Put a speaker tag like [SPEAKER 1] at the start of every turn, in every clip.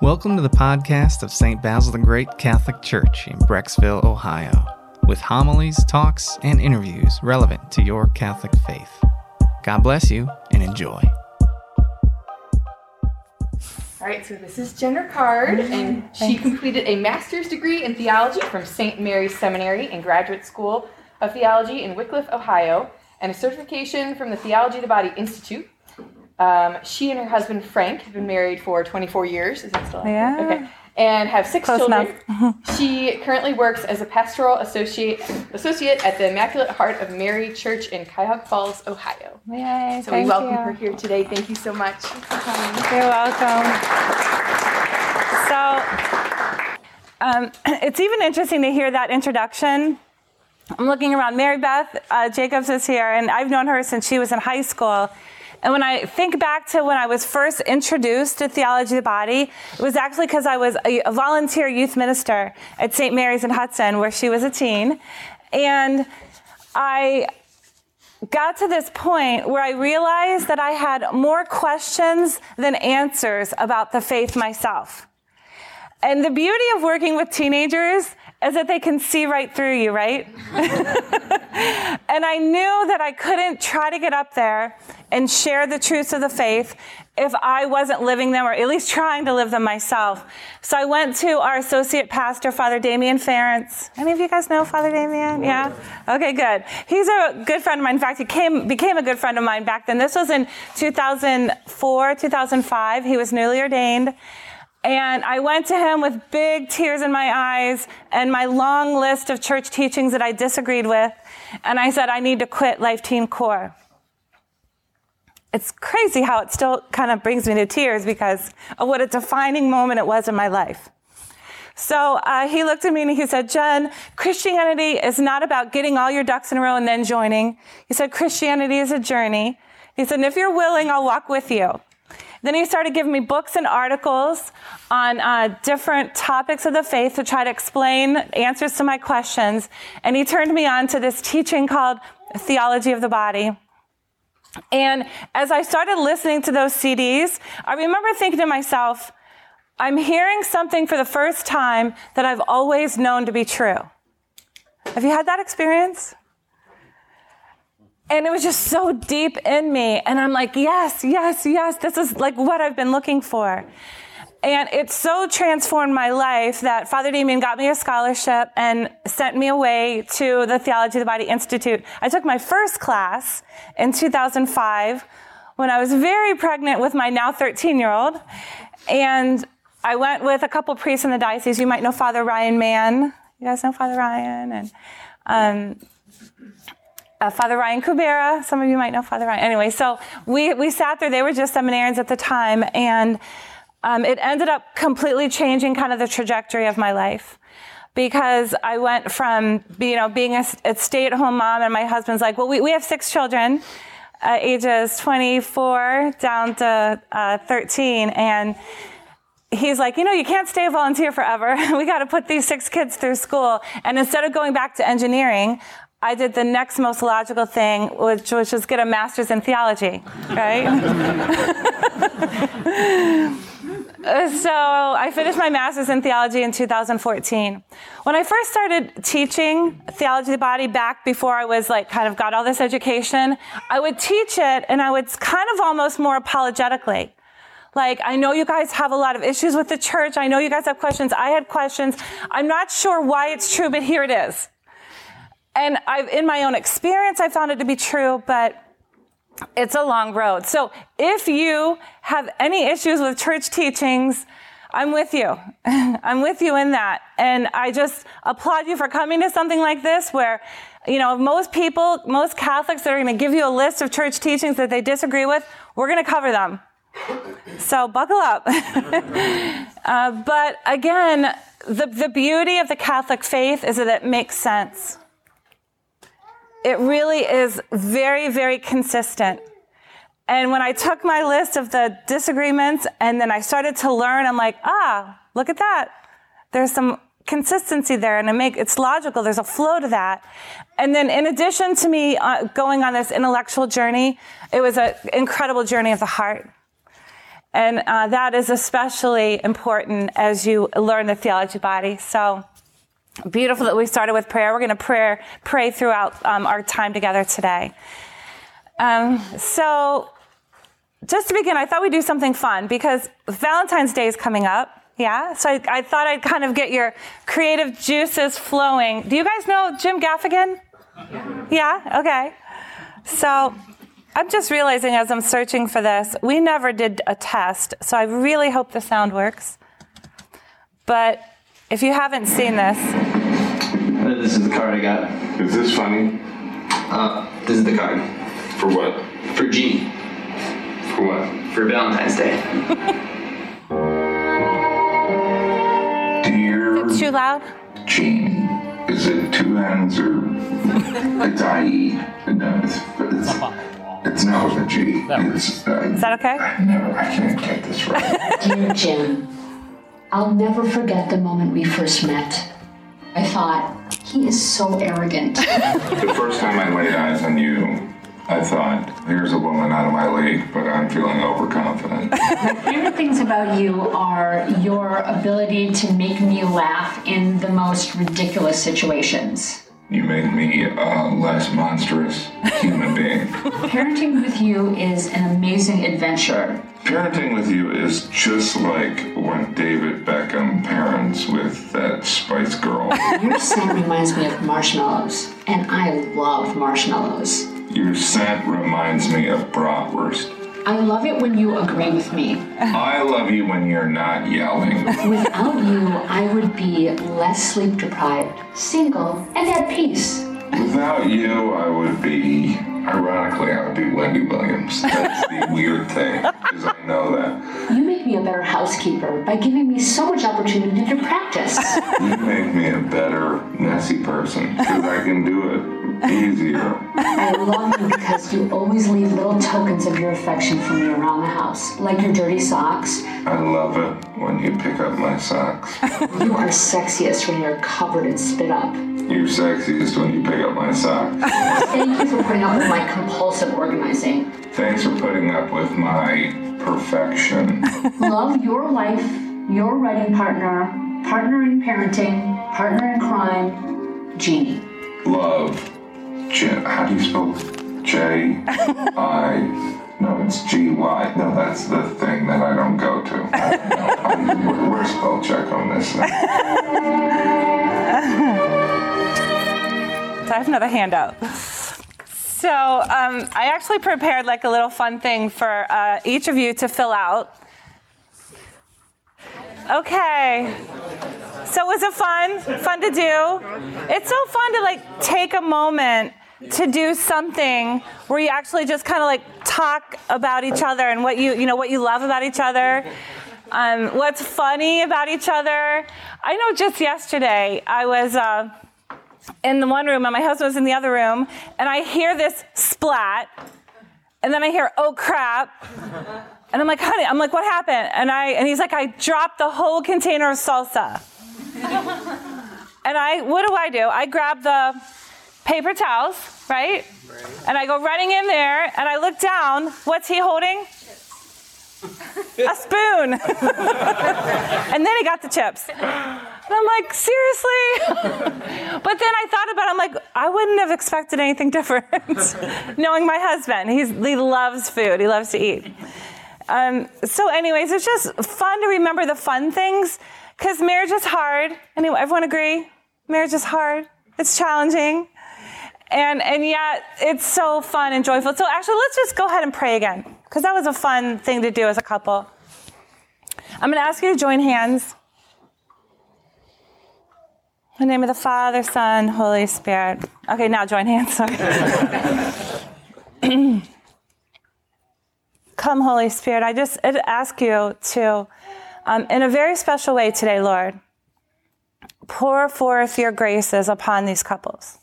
[SPEAKER 1] Welcome to the podcast of St. Basil the Great Catholic Church in Brecksville, Ohio, with homilies, talks, and interviews relevant to your Catholic faith. God bless you and enjoy.
[SPEAKER 2] All right, so this is Jenner Card, and she completed a master's degree in theology from St. Mary's Seminary and Graduate School of Theology in Wickliffe, Ohio, and a certification from the Theology of the Body Institute. Um, she and her husband Frank have been married for 24 years. Is that still
[SPEAKER 3] Yeah.
[SPEAKER 2] Okay. And have six
[SPEAKER 3] Close
[SPEAKER 2] children. she currently works as a pastoral associate associate at the Immaculate Heart of Mary Church in Cuyahoga Falls, Ohio.
[SPEAKER 3] Yay,
[SPEAKER 2] So we welcome
[SPEAKER 3] you.
[SPEAKER 2] her here today. Thank you so much.
[SPEAKER 3] You're welcome. So, um, it's even interesting to hear that introduction. I'm looking around. Mary Beth uh, Jacobs is here, and I've known her since she was in high school. And when I think back to when I was first introduced to theology of the body, it was actually because I was a, a volunteer youth minister at St. Mary's in Hudson, where she was a teen. And I got to this point where I realized that I had more questions than answers about the faith myself. And the beauty of working with teenagers is that they can see right through you, right? and I knew that I couldn't try to get up there and share the truths of the faith if I wasn't living them or at least trying to live them myself. So I went to our associate pastor, Father Damien Ference. Any of you guys know Father Damien? Yeah? Okay, good. He's a good friend of mine. In fact, he came, became a good friend of mine back then. This was in 2004, 2005. He was newly ordained. And I went to him with big tears in my eyes and my long list of church teachings that I disagreed with. And I said, I need to quit Life Teen Core. It's crazy how it still kind of brings me to tears because of what a defining moment it was in my life. So uh, he looked at me and he said, Jen, Christianity is not about getting all your ducks in a row and then joining. He said, Christianity is a journey. He said, and if you're willing, I'll walk with you. Then he started giving me books and articles on uh, different topics of the faith to try to explain answers to my questions. And he turned me on to this teaching called Theology of the Body. And as I started listening to those CDs, I remember thinking to myself, I'm hearing something for the first time that I've always known to be true. Have you had that experience? And it was just so deep in me. And I'm like, yes, yes, yes, this is like what I've been looking for. And it so transformed my life that Father Damien got me a scholarship and sent me away to the Theology of the Body Institute. I took my first class in 2005 when I was very pregnant with my now 13 year old. And I went with a couple priests in the diocese. You might know Father Ryan Mann. You guys know Father Ryan? And um, uh, Father Ryan Kubera. Some of you might know Father Ryan. Anyway, so we, we sat there. They were just seminarians at the time. And um, it ended up completely changing kind of the trajectory of my life because I went from you know being a, a stay-at-home mom, and my husband's like, well, we, we have six children, uh, ages 24 down to uh, 13, and he's like, you know, you can't stay a volunteer forever. we got to put these six kids through school, and instead of going back to engineering. I did the next most logical thing, which, was get a master's in theology, right? so I finished my master's in theology in 2014. When I first started teaching theology of the body back before I was like kind of got all this education, I would teach it and I would kind of almost more apologetically. Like, I know you guys have a lot of issues with the church. I know you guys have questions. I had questions. I'm not sure why it's true, but here it is. And I've, in my own experience, I found it to be true, but it's a long road. So if you have any issues with church teachings, I'm with you. I'm with you in that. And I just applaud you for coming to something like this where, you know, most people, most Catholics that are going to give you a list of church teachings that they disagree with, we're going to cover them. So buckle up. uh, but again, the, the beauty of the Catholic faith is that it makes sense it really is very, very consistent. And when I took my list of the disagreements and then I started to learn, I'm like, ah, look at that. There's some consistency there and it make, it's logical. There's a flow to that. And then in addition to me uh, going on this intellectual journey, it was an incredible journey of the heart. And uh, that is especially important as you learn the theology body. So beautiful that we started with prayer. We're going to pray, pray throughout um, our time together today. Um, so, just to begin, I thought we'd do something fun because Valentine's Day is coming up. Yeah, so I, I, thought I'd kind of get your creative juices flowing. Do you guys know Jim Gaffigan? Yeah, okay. So I'm just realizing as I'm searching for this, we never did a test, so I really hope the sound works. But if you haven't seen this,
[SPEAKER 4] uh, this is the card I got.
[SPEAKER 5] Is this funny?
[SPEAKER 4] Uh, this is the card.
[SPEAKER 5] For what?
[SPEAKER 4] For Jeannie.
[SPEAKER 5] For what?
[SPEAKER 4] For Valentine's Day.
[SPEAKER 5] Dear
[SPEAKER 3] is it too loud?
[SPEAKER 5] Jeannie, is it two N's or it's I-E? No, it's, it's, it's not with a G. It's, uh,
[SPEAKER 3] Is that okay?
[SPEAKER 5] I never, I can't get this right.
[SPEAKER 6] Dear Jim, I'll never forget the moment we first met. I thought, he is so arrogant.
[SPEAKER 5] the first time I laid eyes on you, I thought, here's a woman out of my league, but I'm feeling overconfident.
[SPEAKER 6] My favorite things about you are your ability to make me laugh in the most ridiculous situations.
[SPEAKER 5] You make me a less monstrous human being.
[SPEAKER 6] Parenting with you is an amazing adventure.
[SPEAKER 5] Parenting with you is just like when David Beckham parents with that Spice Girl.
[SPEAKER 6] Your scent reminds me of marshmallows, and I love marshmallows.
[SPEAKER 5] Your scent reminds me of bratwurst.
[SPEAKER 6] I love it when you agree with me.
[SPEAKER 5] I love you when you're not yelling.
[SPEAKER 6] Without you, I would be less sleep deprived, single, and at peace.
[SPEAKER 5] Without you, I would be, ironically, I would be Wendy Williams. That's the weird thing, because I know that.
[SPEAKER 6] You make me a better housekeeper by giving me so much opportunity to practice.
[SPEAKER 5] You make me a better, messy person, because I can do it easier.
[SPEAKER 6] I love you because you always leave little tokens of your affection for me around the house, like your dirty socks.
[SPEAKER 5] I love it when you pick up my socks.
[SPEAKER 6] You are sexiest when you're covered in spit up.
[SPEAKER 5] You're sexiest when you pick up my socks.
[SPEAKER 6] Thank you for putting up with my compulsive organizing.
[SPEAKER 5] Thanks for putting up with my perfection.
[SPEAKER 6] Love your life, your writing partner, partner in parenting, partner in crime, Jeannie.
[SPEAKER 5] Love. J- how do you spell J I? No, it's G Y. No, that's the thing that I don't go to. I don't. I, where's spell check on this?
[SPEAKER 3] So I have another handout. So um, I actually prepared like a little fun thing for uh, each of you to fill out. Okay. So was it fun? Fun to do? It's so fun to like take a moment to do something where you actually just kind of like talk about each other and what you you know what you love about each other. Um, what's funny about each other? I know just yesterday I was. Uh, in the one room and my husband was in the other room and I hear this splat and then I hear oh crap and I'm like honey I'm like what happened and I and he's like I dropped the whole container of salsa and I what do I do? I grab the paper towels right? And I go running in there and I look down. What's he holding? A spoon. And then he got the chips. And I'm like, seriously? but then I thought about it, I'm like, I wouldn't have expected anything different. Knowing my husband, he's, he loves food, he loves to eat. Um, so, anyways, it's just fun to remember the fun things because marriage is hard. Anyway, everyone agree? Marriage is hard, it's challenging. And, and yet, it's so fun and joyful. So, actually, let's just go ahead and pray again because that was a fun thing to do as a couple. I'm going to ask you to join hands. In the name of the Father, Son, Holy Spirit. Okay, now join hands. Come, Holy Spirit. I just ask you to, um, in a very special way today, Lord, pour forth your graces upon these couples.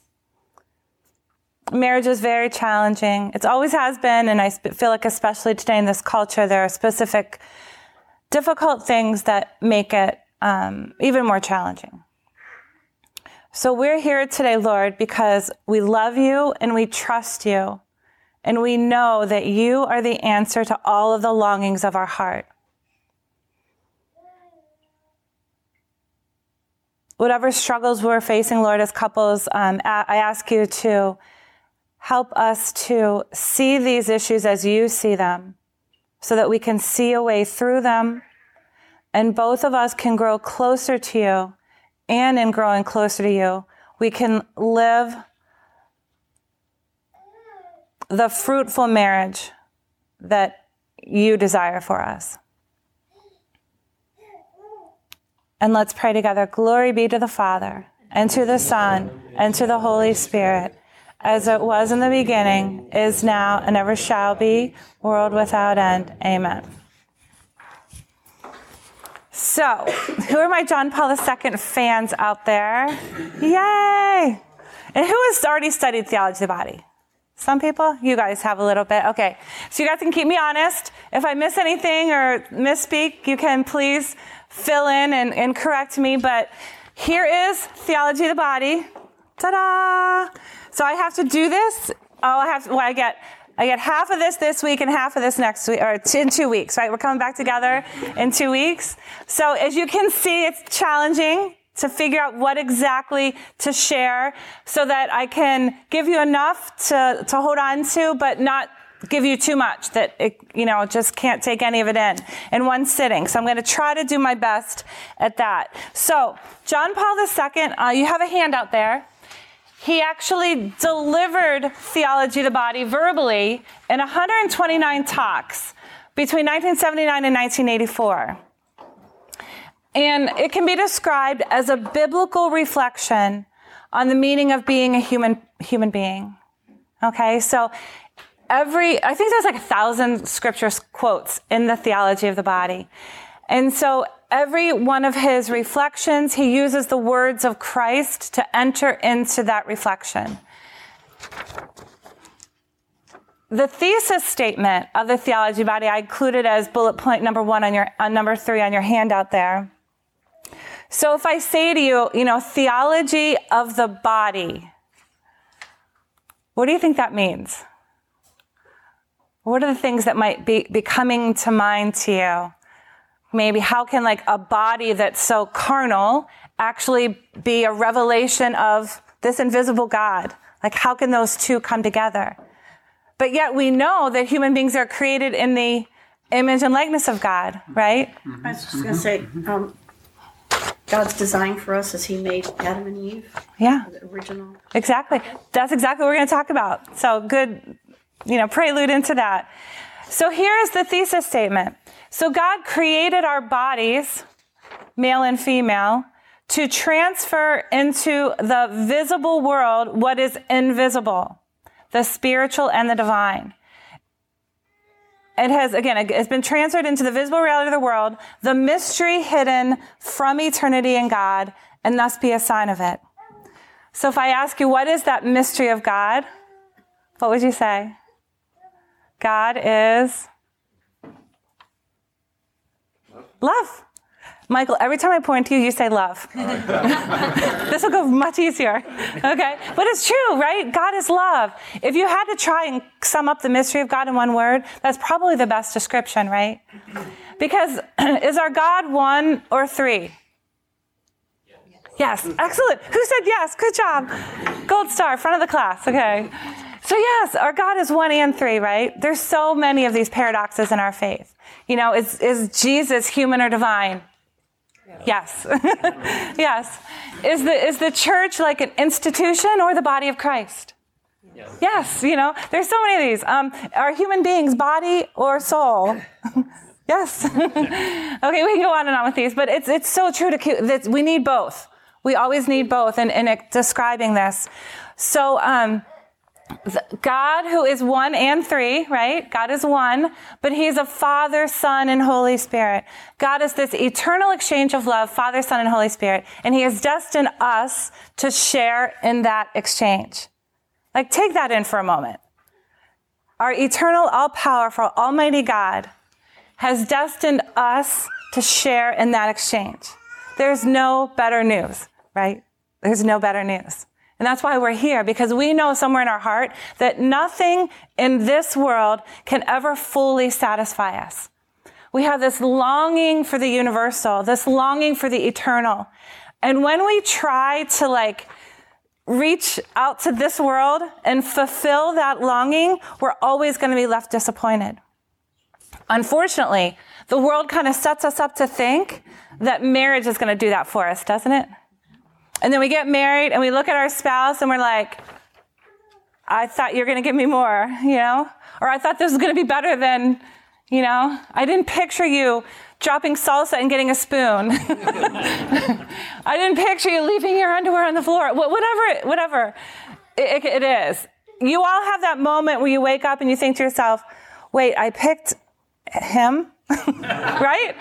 [SPEAKER 3] Marriage is very challenging. It always has been, and I feel like, especially today in this culture, there are specific difficult things that make it um, even more challenging. So we're here today, Lord, because we love you and we trust you. And we know that you are the answer to all of the longings of our heart. Whatever struggles we're facing, Lord, as couples, um, I ask you to help us to see these issues as you see them so that we can see a way through them and both of us can grow closer to you and in growing closer to you, we can live the fruitful marriage that you desire for us. And let's pray together. Glory be to the Father, and to the Son, and to the Holy Spirit, as it was in the beginning, is now, and ever shall be, world without end. Amen. So, who are my John Paul II fans out there? Yay! And who has already studied theology of the body? Some people? You guys have a little bit. Okay. So you guys can keep me honest. If I miss anything or misspeak, you can please fill in and, and correct me. But here is theology of the body. Ta-da! So I have to do this. Oh, I have to, well, I get I get half of this this week and half of this next week, or in two weeks, right? We're coming back together in two weeks. So as you can see, it's challenging to figure out what exactly to share so that I can give you enough to, to hold on to, but not give you too much that it, you know, just can't take any of it in in one sitting. So I'm going to try to do my best at that. So John Paul II, uh, you have a handout there. He actually delivered theology of the body verbally in 129 talks between 1979 and 1984. And it can be described as a biblical reflection on the meaning of being a human, human being. Okay, so every, I think there's like a thousand scripture quotes in the theology of the body. And so every one of his reflections, he uses the words of Christ to enter into that reflection. The thesis statement of the theology body I included as bullet point number one on your on number three on your handout there. So if I say to you, you know, theology of the body, what do you think that means? What are the things that might be, be coming to mind to you? maybe how can like a body that's so carnal actually be a revelation of this invisible God? Like how can those two come together? But yet we know that human beings are created in the image and likeness of God, right?
[SPEAKER 7] I was just going to say, um, God's design for us as He made Adam and Eve.
[SPEAKER 3] Yeah.
[SPEAKER 7] The original.
[SPEAKER 3] Exactly. That's exactly what we're going to talk about. So good, you know, prelude into that. So here is the thesis statement. So God created our bodies, male and female, to transfer into the visible world what is invisible, the spiritual and the divine. It has, again, it's been transferred into the visible reality of the world, the mystery hidden from eternity in God, and thus be a sign of it. So if I ask you, what is that mystery of God? What would you say? God is Love. Michael, every time I point to you, you say love. this will go much easier. Okay? But it's true, right? God is love. If you had to try and sum up the mystery of God in one word, that's probably the best description, right? Because is our God one or three? Yes. Excellent. Who said yes? Good job. Gold star, front of the class. Okay. So, yes, our God is one and three, right? There's so many of these paradoxes in our faith. You know, is, is Jesus human or divine? Yes. yes. Is the, is the church like an institution or the body of Christ? Yes. yes you know, there's so many of these. Um, are human beings body or soul? yes. okay, we can go on and on with these, but it's, it's so true to that we need both. We always need both in, in describing this. So, um, God, who is one and three, right? God is one, but He's a Father, Son, and Holy Spirit. God is this eternal exchange of love, Father, Son, and Holy Spirit, and He has destined us to share in that exchange. Like, take that in for a moment. Our eternal, all powerful, almighty God has destined us to share in that exchange. There's no better news, right? There's no better news. And that's why we're here, because we know somewhere in our heart that nothing in this world can ever fully satisfy us. We have this longing for the universal, this longing for the eternal. And when we try to like reach out to this world and fulfill that longing, we're always going to be left disappointed. Unfortunately, the world kind of sets us up to think that marriage is going to do that for us, doesn't it? And then we get married and we look at our spouse and we're like, I thought you were going to give me more, you know? Or I thought this was going to be better than, you know? I didn't picture you dropping salsa and getting a spoon. I didn't picture you leaving your underwear on the floor. Whatever, whatever it, it is. You all have that moment where you wake up and you think to yourself, wait, I picked him, right?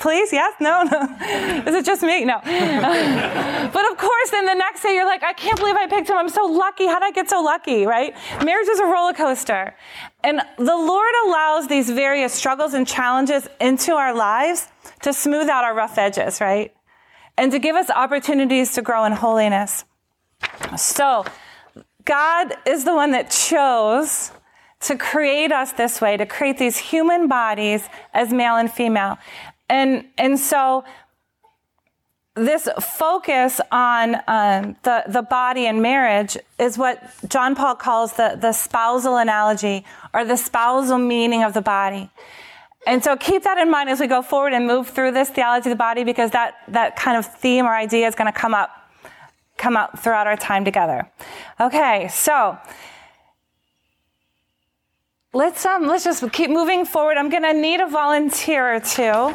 [SPEAKER 3] Please? Yes? No? No? Is it just me? No. but of course, then the next day you're like, I can't believe I picked him. I'm so lucky. How did I get so lucky, right? Marriage is a roller coaster. And the Lord allows these various struggles and challenges into our lives to smooth out our rough edges, right? And to give us opportunities to grow in holiness. So, God is the one that chose to create us this way, to create these human bodies as male and female. And, and so this focus on um, the, the body and marriage is what John Paul calls the, the spousal analogy or the spousal meaning of the body. And so keep that in mind as we go forward and move through this theology of the body because that, that kind of theme or idea is going to come up come up throughout our time together. Okay, so let's um let's just keep moving forward. I'm going to need a volunteer or two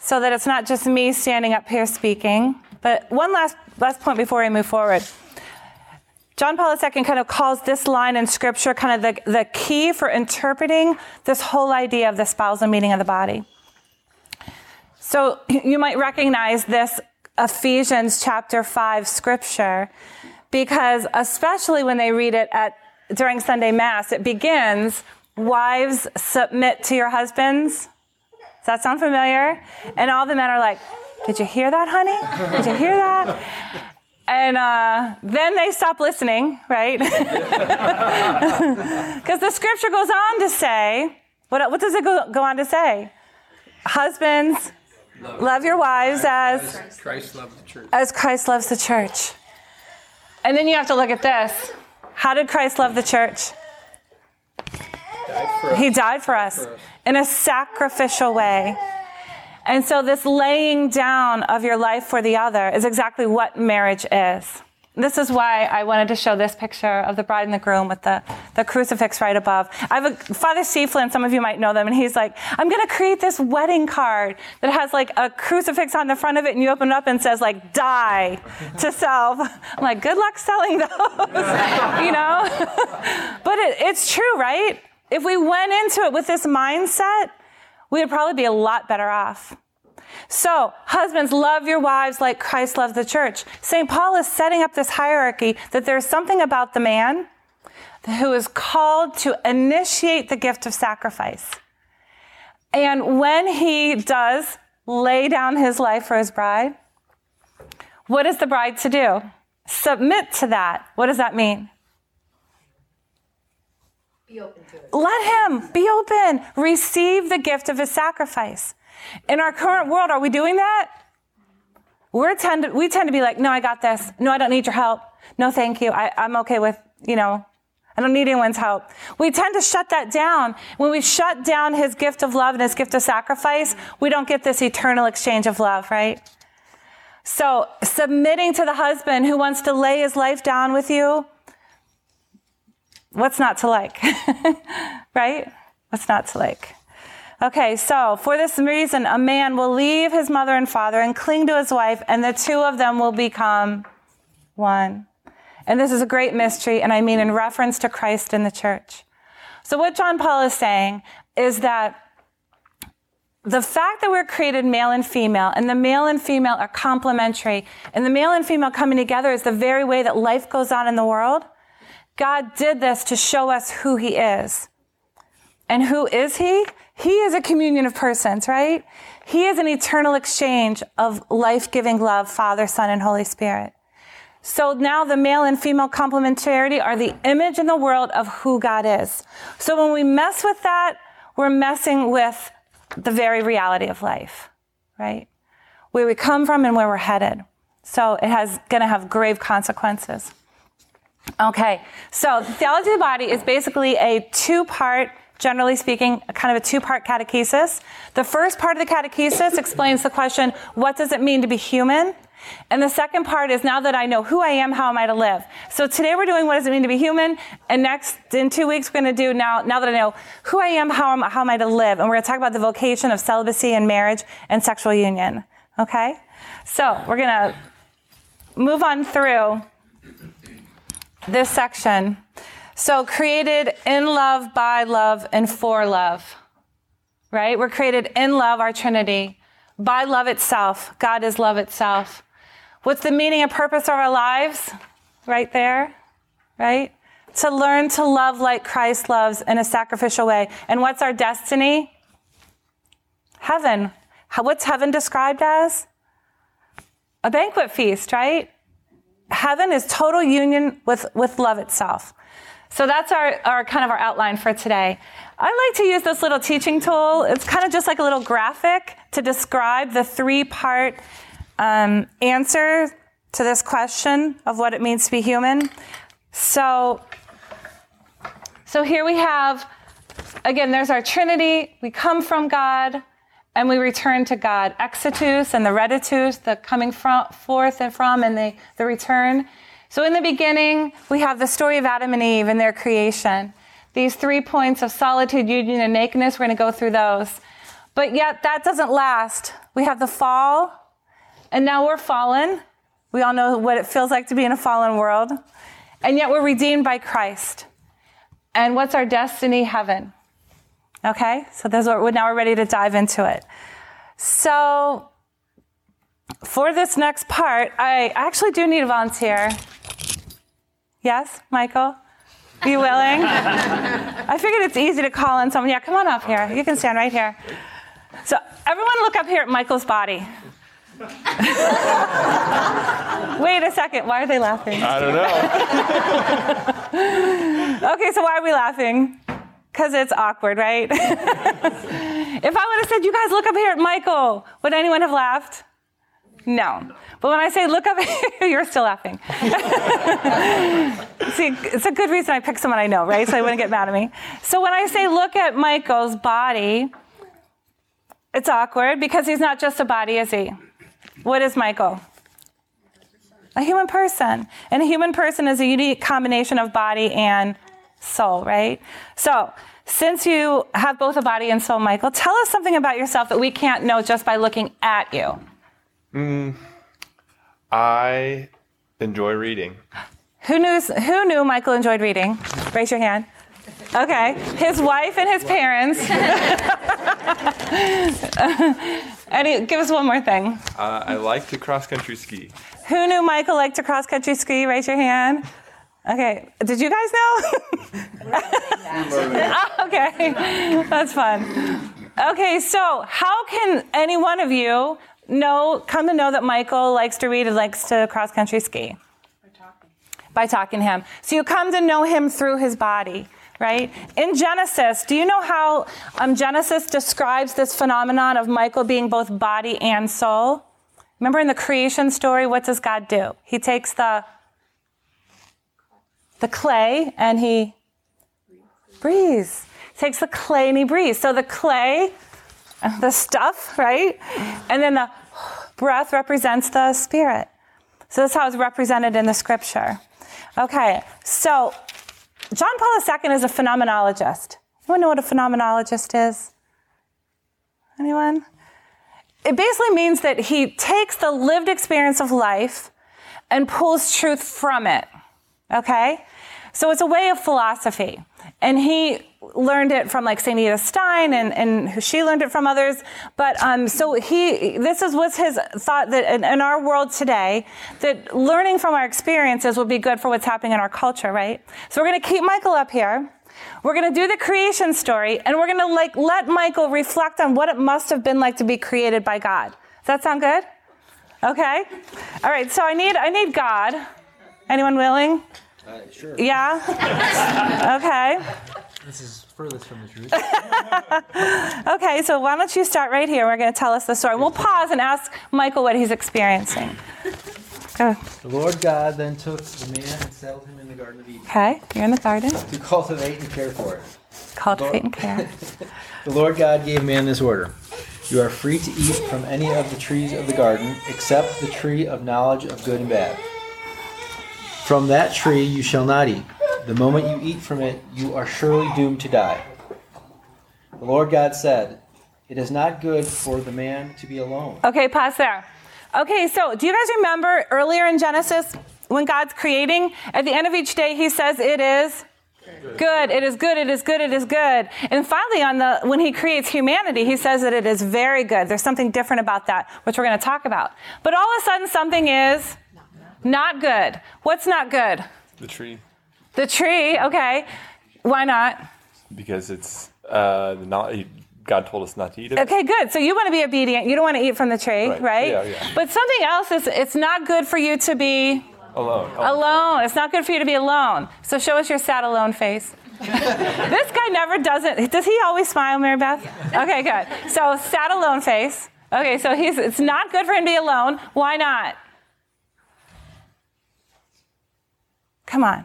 [SPEAKER 3] so that it's not just me standing up here speaking. But one last last point before we move forward. John Paul II kind of calls this line in scripture kind of the, the key for interpreting this whole idea of the spousal meaning of the body. So you might recognize this Ephesians chapter 5 scripture because especially when they read it at during Sunday Mass, it begins Wives, submit to your husbands. Does that sound familiar? And all the men are like, Did you hear that, honey? Did you hear that? And uh, then they stop listening, right? Because the scripture goes on to say, what, what does it go, go on to say? Husbands, love, love your wives as,
[SPEAKER 8] as Christ loves the church.
[SPEAKER 3] As Christ loves the church. And then you have to look at this. How did Christ love the church?
[SPEAKER 8] Died
[SPEAKER 3] he died for us, for us in a sacrificial way. And so, this laying down of your life for the other is exactly what marriage is. This is why I wanted to show this picture of the bride and the groom with the, the crucifix right above. I have a Father Seaflin, some of you might know them, and he's like, I'm going to create this wedding card that has like a crucifix on the front of it, and you open it up and says like, die to self. I'm like, good luck selling those, you know? but it, it's true, right? If we went into it with this mindset, we would probably be a lot better off. So, husbands, love your wives like Christ loved the church. St. Paul is setting up this hierarchy that there's something about the man who is called to initiate the gift of sacrifice. And when he does lay down his life for his bride, what is the bride to do? Submit to that. What does that mean?
[SPEAKER 2] Be open to it.
[SPEAKER 3] Let him be open. Receive the gift of his sacrifice. In our current world, are we doing that? We're tend to, we tend to be like, no, I got this. No, I don't need your help. No, thank you. I, I'm okay with, you know, I don't need anyone's help. We tend to shut that down. When we shut down his gift of love and his gift of sacrifice, we don't get this eternal exchange of love, right? So, submitting to the husband who wants to lay his life down with you, what's not to like? right? What's not to like? Okay, so for this reason, a man will leave his mother and father and cling to his wife, and the two of them will become one. And this is a great mystery, and I mean in reference to Christ and the church. So, what John Paul is saying is that the fact that we're created male and female, and the male and female are complementary, and the male and female coming together is the very way that life goes on in the world. God did this to show us who He is. And who is He? He is a communion of persons, right? He is an eternal exchange of life giving love, Father, Son, and Holy Spirit. So now the male and female complementarity are the image in the world of who God is. So when we mess with that, we're messing with the very reality of life, right? Where we come from and where we're headed. So it has going to have grave consequences. Okay, so the theology of the body is basically a two part, generally speaking, kind of a two part catechesis. The first part of the catechesis explains the question, what does it mean to be human? And the second part is now that I know who I am, how am I to live? So today we're doing what does it mean to be human? And next, in two weeks, we're going to do now, now that I know who I am, how am, how am I to live? And we're going to talk about the vocation of celibacy and marriage and sexual union. Okay? So we're going to move on through this section. So, created in love, by love, and for love. Right? We're created in love, our Trinity, by love itself. God is love itself. What's the meaning and purpose of our lives? Right there. Right? To learn to love like Christ loves in a sacrificial way. And what's our destiny? Heaven. What's heaven described as? A banquet feast, right? Heaven is total union with, with love itself. So that's our, our kind of our outline for today. I like to use this little teaching tool. It's kind of just like a little graphic to describe the three part um, answer to this question of what it means to be human. So, so here we have, again, there's our Trinity. We come from God and we return to God. Exitus and the reditus, the coming from, forth and from, and the, the return. So in the beginning, we have the story of Adam and Eve and their creation. These three points of solitude, union, and nakedness, we're going to go through those. But yet, that doesn't last. We have the fall, and now we're fallen. We all know what it feels like to be in a fallen world. And yet, we're redeemed by Christ. And what's our destiny? Heaven. Okay, so this what now we're ready to dive into it. So for this next part, I actually do need a volunteer. Yes, Michael? Are you willing? I figured it's easy to call in someone. Yeah, come on up here. You can stand right here. So everyone look up here at Michael's body. Wait a second. Why are they laughing?
[SPEAKER 8] I don't
[SPEAKER 3] know. okay, so why are we laughing? Because it's awkward, right? if I would have said, you guys look up here at Michael, would anyone have laughed? No. But when I say look up here, you're still laughing. See, it's a good reason I picked someone I know, right? So they wouldn't get mad at me. So when I say look at Michael's body, it's awkward because he's not just a body, is he? What is Michael? A human person. And a human person is a unique combination of body and soul, right? So, since you have both a body and soul, Michael, tell us something about yourself that we can't know just by looking at you.
[SPEAKER 8] Mm, I enjoy reading.
[SPEAKER 3] Who knew, who knew Michael enjoyed reading? Raise your hand. Okay. His wife and his parents. Any, give us one more thing.
[SPEAKER 8] Uh, I like to cross country ski.
[SPEAKER 3] Who knew Michael liked to cross country ski? Raise your hand. Okay. Did you guys know? okay. That's fun. Okay, so how can any one of you know come to know that Michael likes to read and likes to cross country ski? By talking. By talking to him. So you come to know him through his body, right? In Genesis, do you know how um, Genesis describes this phenomenon of Michael being both body and soul? Remember in the creation story, what does God do? He takes the the clay and he breathes. He takes the clay and he breathes. So the clay, the stuff, right? And then the breath represents the spirit. So that's how it's represented in the scripture. Okay, so John Paul II is a phenomenologist. Anyone know what a phenomenologist is? Anyone? It basically means that he takes the lived experience of life and pulls truth from it. Okay? So it's a way of philosophy. And he learned it from like St. Edith Stein and, and she learned it from others. But um, so he, this is, was his thought that in, in, our world today, that learning from our experiences would be good for what's happening in our culture, right? So we're going to keep Michael up here. We're going to do the creation story and we're going to like let Michael reflect on what it must have been like to be created by God. Does that sound good? Okay. All right. So I need, I need God. Anyone willing?
[SPEAKER 9] Uh, sure.
[SPEAKER 3] Yeah? okay.
[SPEAKER 9] This is furthest from the truth.
[SPEAKER 3] okay, so why don't you start right here? We're going to tell us the story. We'll pause and ask Michael what he's experiencing. Go.
[SPEAKER 9] The Lord God then took the man and settled him in the Garden of Eden
[SPEAKER 3] Okay, you're in the garden.
[SPEAKER 9] to cultivate and care for it.
[SPEAKER 3] Cultivate and care.
[SPEAKER 9] The Lord God gave man this order You are free to eat from any of the trees of the garden, except the tree of knowledge of good and bad. From that tree you shall not eat. The moment you eat from it, you are surely doomed to die. The Lord God said, It is not good for the man to be alone.
[SPEAKER 3] Okay, pause there. Okay, so do you guys remember earlier in Genesis when God's creating? At the end of each day, He says, It is good. It is good. It is good. It is good. And finally, on the when He creates humanity, He says that it is very good. There's something different about that, which we're going to talk about. But all of a sudden, something is not good. What's not good?
[SPEAKER 8] The tree.
[SPEAKER 3] The tree. Okay. Why not?
[SPEAKER 8] Because it's uh, not. God told us not to eat it.
[SPEAKER 3] Okay, good. So you want to be obedient. You don't want to eat from the tree, right?
[SPEAKER 8] Right. Yeah, yeah.
[SPEAKER 3] But something else is it's not good for you to be
[SPEAKER 8] Alone.
[SPEAKER 3] alone. It's not good for you to be alone. So show us your sad alone face. this guy never does it. Does he always smile, Mary Beth? Okay, good. So sad alone face. Okay, so he's it's not good for him to be alone. Why not? Come on.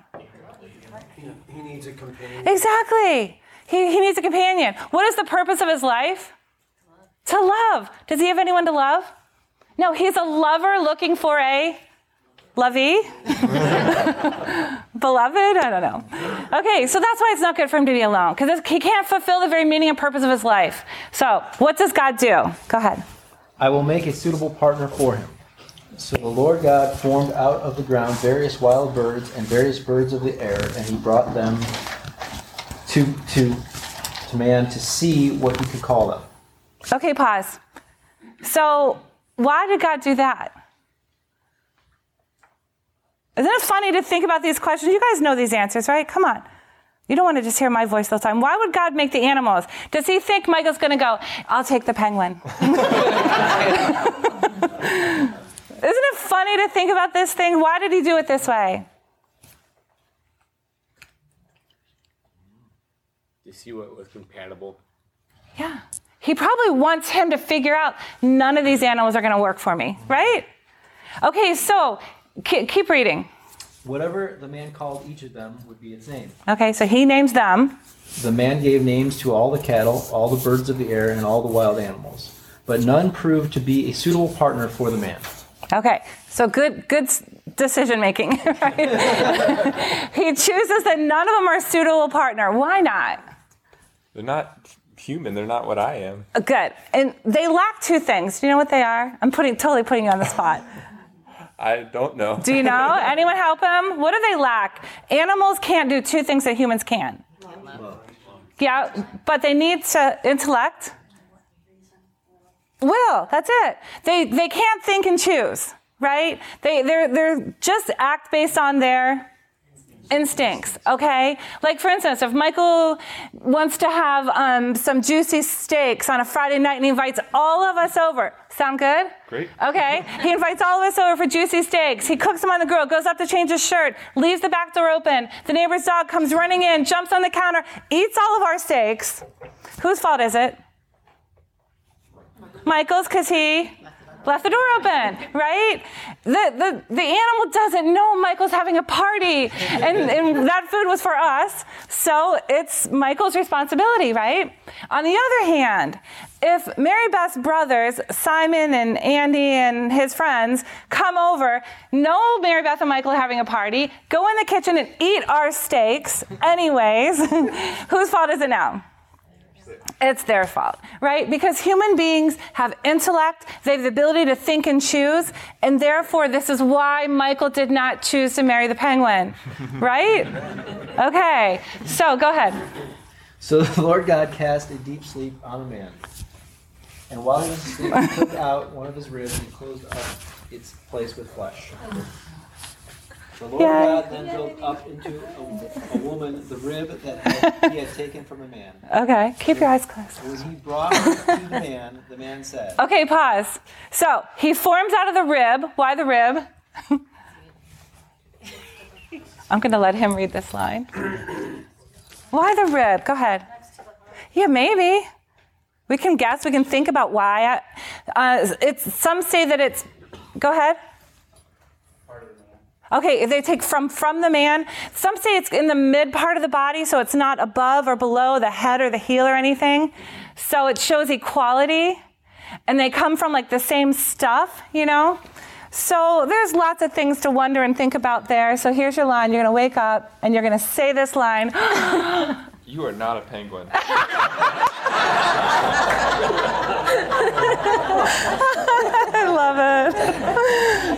[SPEAKER 9] He needs a companion.
[SPEAKER 3] Exactly. He, he needs a companion. What is the purpose of his life? To love. Does he have anyone to love? No, he's a lover looking for a lovey. Beloved? I don't know. Okay, so that's why it's not good for him to be alone, because he can't fulfill the very meaning and purpose of his life. So, what does God do? Go ahead.
[SPEAKER 9] I will make a suitable partner for him. So the Lord God formed out of the ground various wild birds and various birds of the air, and he brought them to to to man to see what he could call them.
[SPEAKER 3] Okay, pause. So, why did God do that? Isn't it funny to think about these questions? You guys know these answers, right? Come on. You don't want to just hear my voice all the time. Why would God make the animals? Does he think Michael's going to go, I'll take the penguin? Isn't it funny to think about this thing? Why did he do it this way?
[SPEAKER 10] To see what was compatible.
[SPEAKER 3] Yeah. He probably wants him to figure out none of these animals are going to work for me, right? Okay, so ke- keep reading.
[SPEAKER 9] Whatever the man called each of them would be its name.
[SPEAKER 3] Okay, so he names them.
[SPEAKER 9] The man gave names to all the cattle, all the birds of the air, and all the wild animals. But none proved to be a suitable partner for the man.
[SPEAKER 3] Okay, so good, good decision making. Right? he chooses that none of them are a suitable partner. Why not?
[SPEAKER 8] They're not human. They're not what I am.
[SPEAKER 3] Uh, Good, and they lack two things. Do you know what they are? I'm putting totally putting you on the spot.
[SPEAKER 8] I don't know.
[SPEAKER 3] Do you know? Anyone help him? What do they lack? Animals can't do two things that humans can. Yeah, but they need to intellect. Will, that's it. They they can't think and choose, right? They they're they're just act based on their instincts, okay? Like for instance, if Michael wants to have um, some juicy steaks on a Friday night and he invites all of us over, sound good?
[SPEAKER 8] Great.
[SPEAKER 3] Okay, he invites all of us over for juicy steaks. He cooks them on the grill, goes up to change his shirt, leaves the back door open. The neighbor's dog comes running in, jumps on the counter, eats all of our steaks. Whose fault is it? Michael's, because he left the door open, right? The, the, the animal doesn't know Michael's having a party, and, and that food was for us, so it's Michael's responsibility, right? On the other hand, if Mary Beth's brothers, Simon and Andy and his friends, come over, know Mary Beth and Michael are having a party, go in the kitchen and eat our steaks, anyways, whose fault is it now? It's their fault, right? Because human beings have intellect, they have the ability to think and choose, and therefore, this is why Michael did not choose to marry the penguin, right? Okay, so go ahead.
[SPEAKER 9] So the Lord God cast a deep sleep on the man. And while he was asleep, he took out one of his ribs and closed up its place with flesh. The Lord
[SPEAKER 3] Yay.
[SPEAKER 9] God then built up into a, a woman the rib that had, he had taken from a man.
[SPEAKER 3] Okay, keep your eyes closed.
[SPEAKER 9] When he brought her to the man, the man said,
[SPEAKER 3] Okay, pause. So he forms out of the rib. Why the rib? I'm going to let him read this line. Why the rib? Go ahead. Yeah, maybe. We can guess. We can think about why. Uh, it's some say that it's. Go ahead. Okay, if they take from from the man, some say it's in the mid part of the body, so it's not above or below the head or the heel or anything. So it shows equality. And they come from like the same stuff, you know? So there's lots of things to wonder and think about there. So here's your line. You're going to wake up and you're going to say this line.
[SPEAKER 8] You are not a penguin.
[SPEAKER 3] Love it.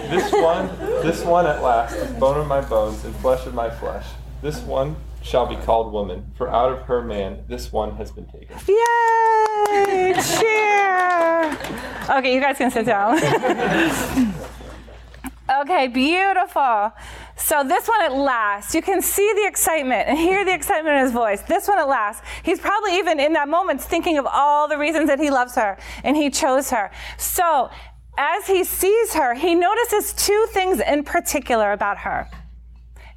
[SPEAKER 8] This one, this one at last is bone of my bones and flesh of my flesh. This one shall be called woman, for out of her man this one has been taken.
[SPEAKER 3] Yay! Cheer! Okay, you guys can sit down. okay, beautiful. So this one at last, you can see the excitement and hear the excitement in his voice. This one at last, he's probably even in that moment thinking of all the reasons that he loves her and he chose her. So as he sees her, he notices two things in particular about her.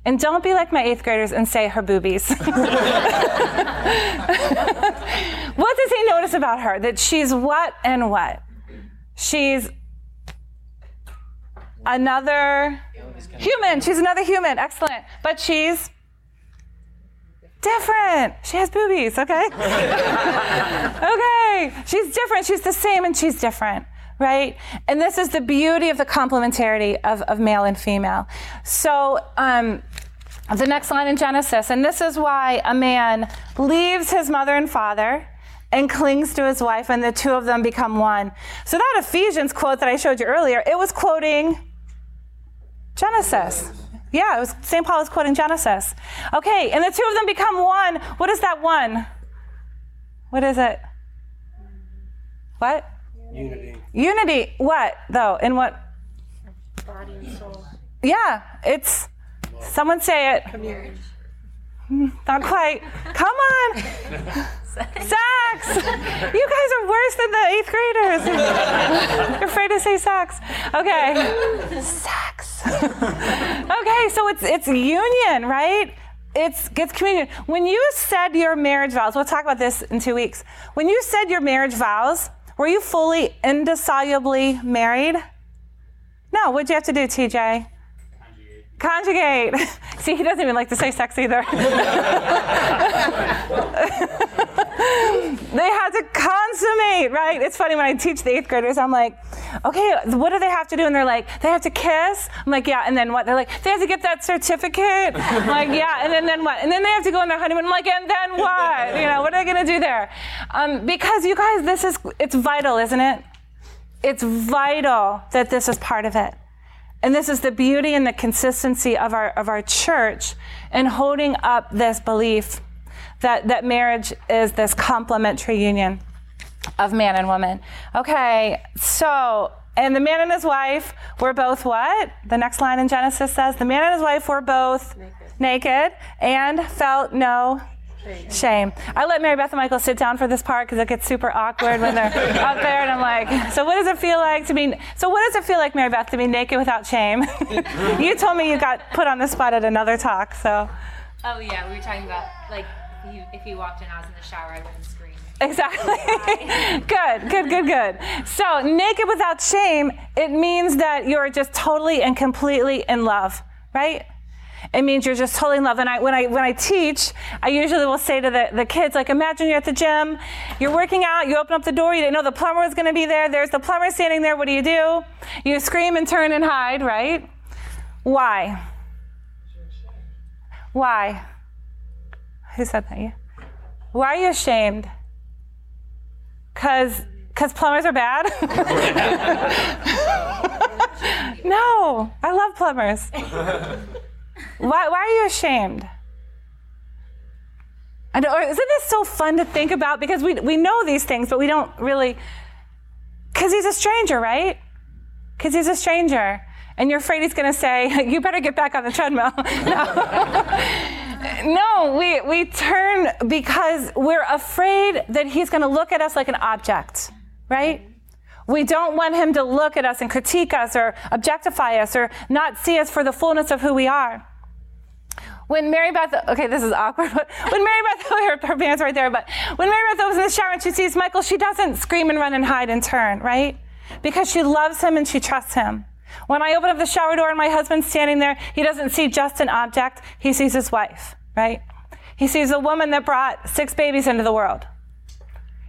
[SPEAKER 3] And don't be like my eighth graders and say her boobies. what does he notice about her? That she's what and what? She's another human. She's another human. Excellent. But she's different. She has boobies, okay? okay. She's different. She's the same and she's different right? And this is the beauty of the complementarity of, of male and female. So, um, the next line in Genesis, and this is why a man leaves his mother and father and clings to his wife, and the two of them become one. So, that Ephesians quote that I showed you earlier, it was quoting Genesis. Yeah, it was St. Paul was quoting Genesis. Okay, and the two of them become one. What is that one? What is it? What?
[SPEAKER 11] Unity.
[SPEAKER 3] Unity. What though? In what?
[SPEAKER 7] Body and soul.
[SPEAKER 3] Yeah, it's. Someone say it.
[SPEAKER 7] Marriage.
[SPEAKER 3] Not quite. Come on. Sex. You guys are worse than the eighth graders. You're afraid to say sex. Okay. Sex. okay, so it's it's union, right? It's it's communion. When you said your marriage vows, we'll talk about this in two weeks. When you said your marriage vows, were you fully indissolubly married? No. What'd you have to do, TJ? Conjugate. See, he doesn't even like to say sex either. they had to consummate, right? It's funny when I teach the eighth graders, I'm like, okay, what do they have to do? And they're like, they have to kiss. I'm like, yeah, and then what? They're like, they have to get that certificate. I'm like, yeah, and then, then what? And then they have to go on their honeymoon. I'm like, and then what? You know, what are they gonna do there? Um, because you guys, this is, it's vital, isn't it? It's vital that this is part of it. And this is the beauty and the consistency of our, of our church in holding up this belief that, that marriage is this complementary union of man and woman. Okay, so, and the man and his wife were both what? The next line in Genesis says the man and his wife were both naked, naked and felt no Shame. I let Mary Beth and Michael sit down for this part because it gets super awkward when they're up there, and I'm like, "So what does it feel like to be? So what does it feel like, Mary Beth, to be naked without shame?" you told me you got put on the spot at another talk, so.
[SPEAKER 12] Oh yeah, we were talking about like if you, walked in, I was in the shower, I wouldn't scream.
[SPEAKER 3] Exactly. good, good, good, good. So, naked without shame, it means that you're just totally and completely in love, right? It means you're just totally in love. And I, when I when I teach, I usually will say to the, the kids, like, imagine you're at the gym, you're working out, you open up the door, you didn't know the plumber was going to be there. There's the plumber standing there. What do you do? You scream and turn and hide, right? Why? Why? Who said that? You? Why are you ashamed? Cause because plumbers are bad? no, I love plumbers. Why, why are you ashamed? Know, isn't this so fun to think about? Because we, we know these things, but we don't really. Because he's a stranger, right? Because he's a stranger. And you're afraid he's going to say, You better get back on the treadmill. no. No, we, we turn because we're afraid that he's going to look at us like an object, right? We don't want him to look at us and critique us or objectify us or not see us for the fullness of who we are. When Mary Beth, okay, this is awkward, but when Mary Beth, her, her pants right there, but when Mary Beth opens in the shower and she sees Michael, she doesn't scream and run and hide and turn, right? Because she loves him and she trusts him. When I open up the shower door and my husband's standing there, he doesn't see just an object, he sees his wife, right? He sees a woman that brought six babies into the world.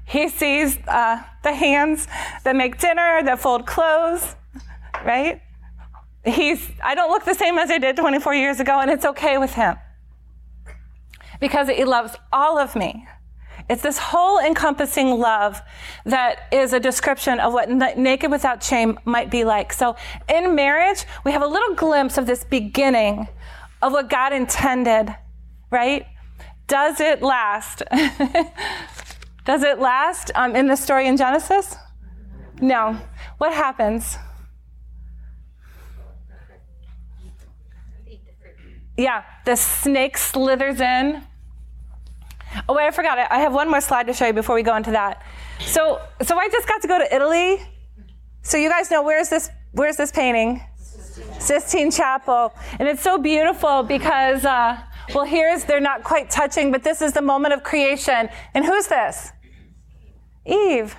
[SPEAKER 3] He sees uh, the hands that make dinner, that fold clothes, right? He's, I don't look the same as I did 24 years ago, and it's okay with him because he loves all of me. It's this whole encompassing love that is a description of what naked without shame might be like. So in marriage, we have a little glimpse of this beginning of what God intended, right? Does it last? Does it last um, in the story in Genesis? No. What happens? Yeah, the snake slithers in. Oh wait, I forgot. I have one more slide to show you before we go into that. So, so I just got to go to Italy. So you guys know where's this? Where's this painting? Sistine Chapel, and it's so beautiful because, uh, well, here's they're not quite touching, but this is the moment of creation. And who's this? Eve.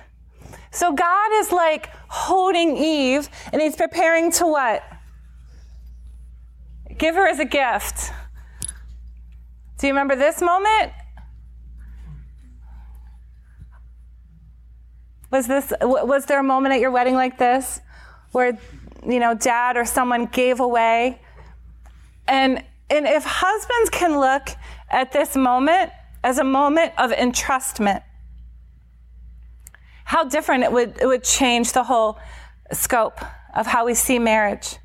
[SPEAKER 3] So God is like holding Eve, and He's preparing to what? Give her as a gift. Do you remember this moment? Was this was there a moment at your wedding like this where you know dad or someone gave away and and if husbands can look at this moment as a moment of entrustment how different it would it would change the whole scope of how we see marriage.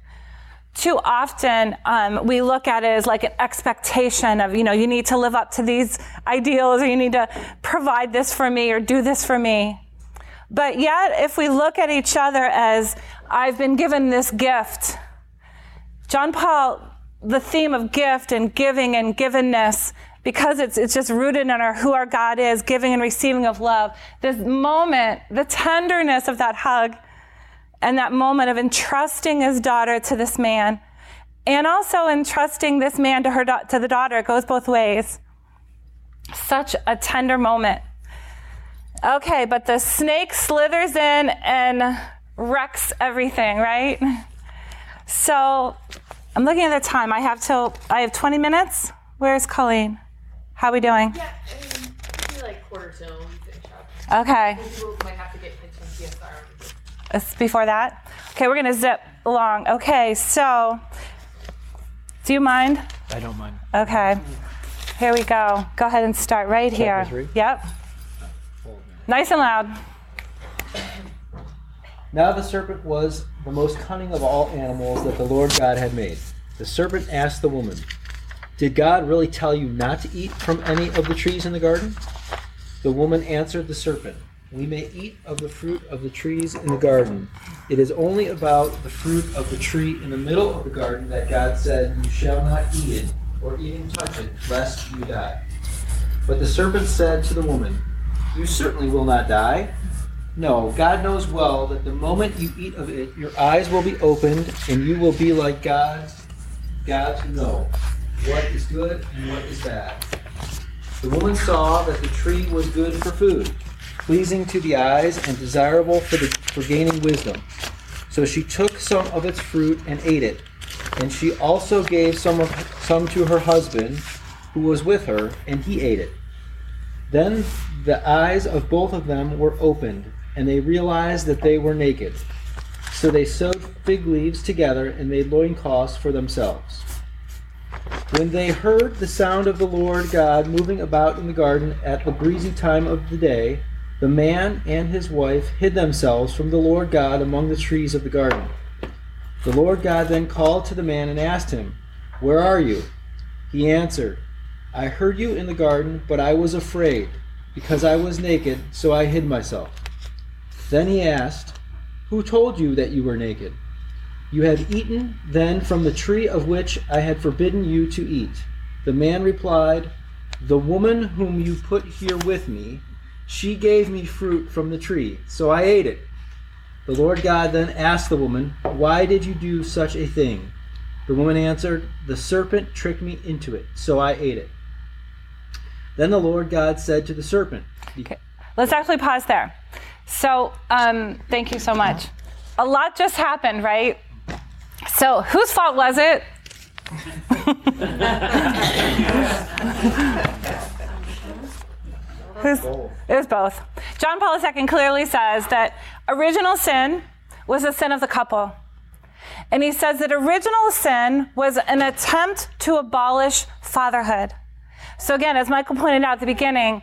[SPEAKER 3] Too often um, we look at it as like an expectation of you know you need to live up to these ideals or you need to provide this for me or do this for me. But yet, if we look at each other as, I've been given this gift, John Paul, the theme of gift and giving and givenness, because it's, it's just rooted in our who our God is, giving and receiving of love, this moment, the tenderness of that hug, and that moment of entrusting his daughter to this man, and also entrusting this man to her to the daughter, it goes both ways. Such a tender moment. Okay, but the snake slithers in and wrecks everything, right? So I'm looking at the time. I have till I have 20 minutes. Where's Colleen? How are we doing?
[SPEAKER 2] Yeah, I mean, maybe like quarter till we finish up.
[SPEAKER 3] Okay.
[SPEAKER 2] People might have to get into CSR.
[SPEAKER 3] It's before that. Okay, we're gonna zip along. Okay, so do you mind?
[SPEAKER 9] I don't mind.
[SPEAKER 3] Okay. Here we go. Go ahead and start right here.
[SPEAKER 9] three?
[SPEAKER 3] Yep. Nice and loud.
[SPEAKER 9] Now the serpent was the most cunning of all animals that the Lord God had made. The serpent asked the woman, Did God really tell you not to eat from any of the trees in the garden? The woman answered the serpent, We may eat of the fruit of the trees in the garden. It is only about the fruit of the tree in the middle of the garden that God said, You shall not eat it, or even touch it, lest you die. But the serpent said to the woman, You certainly will not die. No, God knows well that the moment you eat of it, your eyes will be opened, and you will be like God, God to know what is good and what is bad. The woman saw that the tree was good for food, pleasing to the eyes, and desirable for, the, for gaining wisdom. So she took some of its fruit and ate it. And she also gave some, of, some to her husband, who was with her, and he ate it. Then the eyes of both of them were opened, and they realized that they were naked. So they sewed fig leaves together and made loincloths for themselves. When they heard the sound of the Lord God moving about in the garden at the breezy time of the day, the man and his wife hid themselves from the Lord God among the trees of the garden. The Lord God then called to the man and asked him, Where are you? He answered, I heard you in the garden, but I was afraid, because I was naked, so I hid myself. Then he asked, Who told you that you were naked? You have eaten then from the tree of which I had forbidden you to eat. The man replied, The woman whom you put here with me, she gave me fruit from the tree, so I ate it. The Lord God then asked the woman, Why did you do such a thing? The woman answered, The serpent tricked me into it, so I ate it. Then the Lord God said to the serpent,
[SPEAKER 3] Okay. Let's actually pause there. So, um, thank you so much. A lot just happened, right? So, whose fault was it? It was both. John Paul II clearly says that original sin was the sin of the couple. And he says that original sin was an attempt to abolish fatherhood. So, again, as Michael pointed out at the beginning,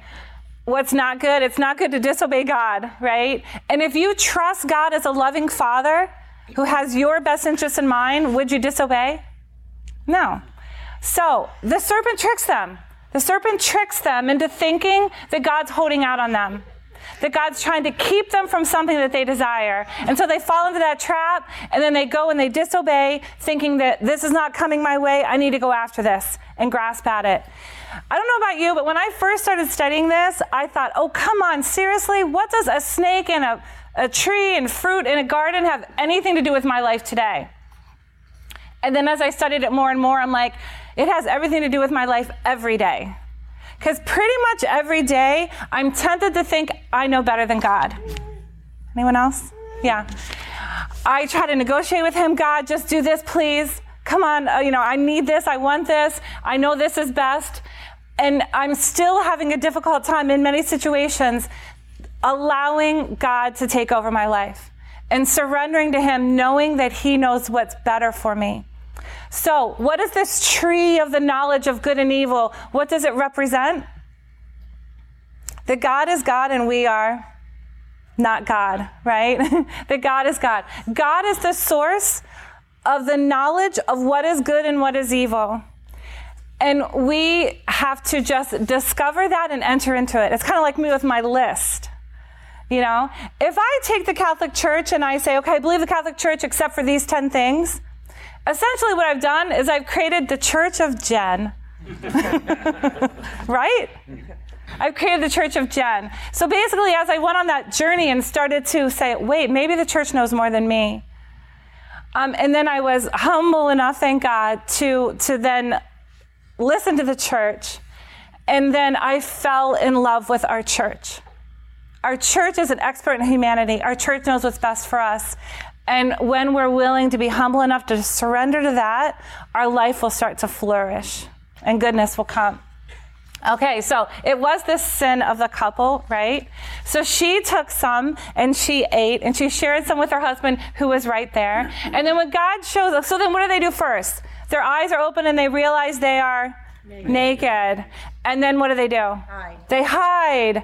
[SPEAKER 3] what's not good, it's not good to disobey God, right? And if you trust God as a loving father who has your best interest in mind, would you disobey? No. So, the serpent tricks them. The serpent tricks them into thinking that God's holding out on them, that God's trying to keep them from something that they desire. And so they fall into that trap, and then they go and they disobey, thinking that this is not coming my way. I need to go after this and grasp at it. I don't know about you, but when I first started studying this, I thought, oh, come on, seriously? What does a snake and a, a tree and fruit in a garden have anything to do with my life today? And then as I studied it more and more, I'm like, it has everything to do with my life every day. Because pretty much every day, I'm tempted to think I know better than God. Anyone else? Yeah. I try to negotiate with Him God, just do this, please. Come on, uh, you know, I need this, I want this, I know this is best. And I'm still having a difficult time in many situations allowing God to take over my life and surrendering to Him, knowing that He knows what's better for me. So, what is this tree of the knowledge of good and evil? What does it represent? That God is God and we are not God, right? that God is God. God is the source of the knowledge of what is good and what is evil. And we have to just discover that and enter into it. It's kind of like me with my list. You know, if I take the Catholic Church and I say, okay, I believe the Catholic Church except for these 10 things, essentially what I've done is I've created the Church of Jen. right? I've created the Church of Jen. So basically, as I went on that journey and started to say, wait, maybe the church knows more than me. Um, and then I was humble enough, thank God, to, to then listen to the church. And then I fell in love with our church. Our church is an expert in humanity. Our church knows what's best for us. And when we're willing to be humble enough to surrender to that, our life will start to flourish and goodness will come. Okay, so it was this sin of the couple, right? So she took some and she ate and she shared some with her husband who was right there. And then when God shows up, so then what do they do first? Their eyes are open and they realize they are naked. naked. And then what do they do? Hide. They hide.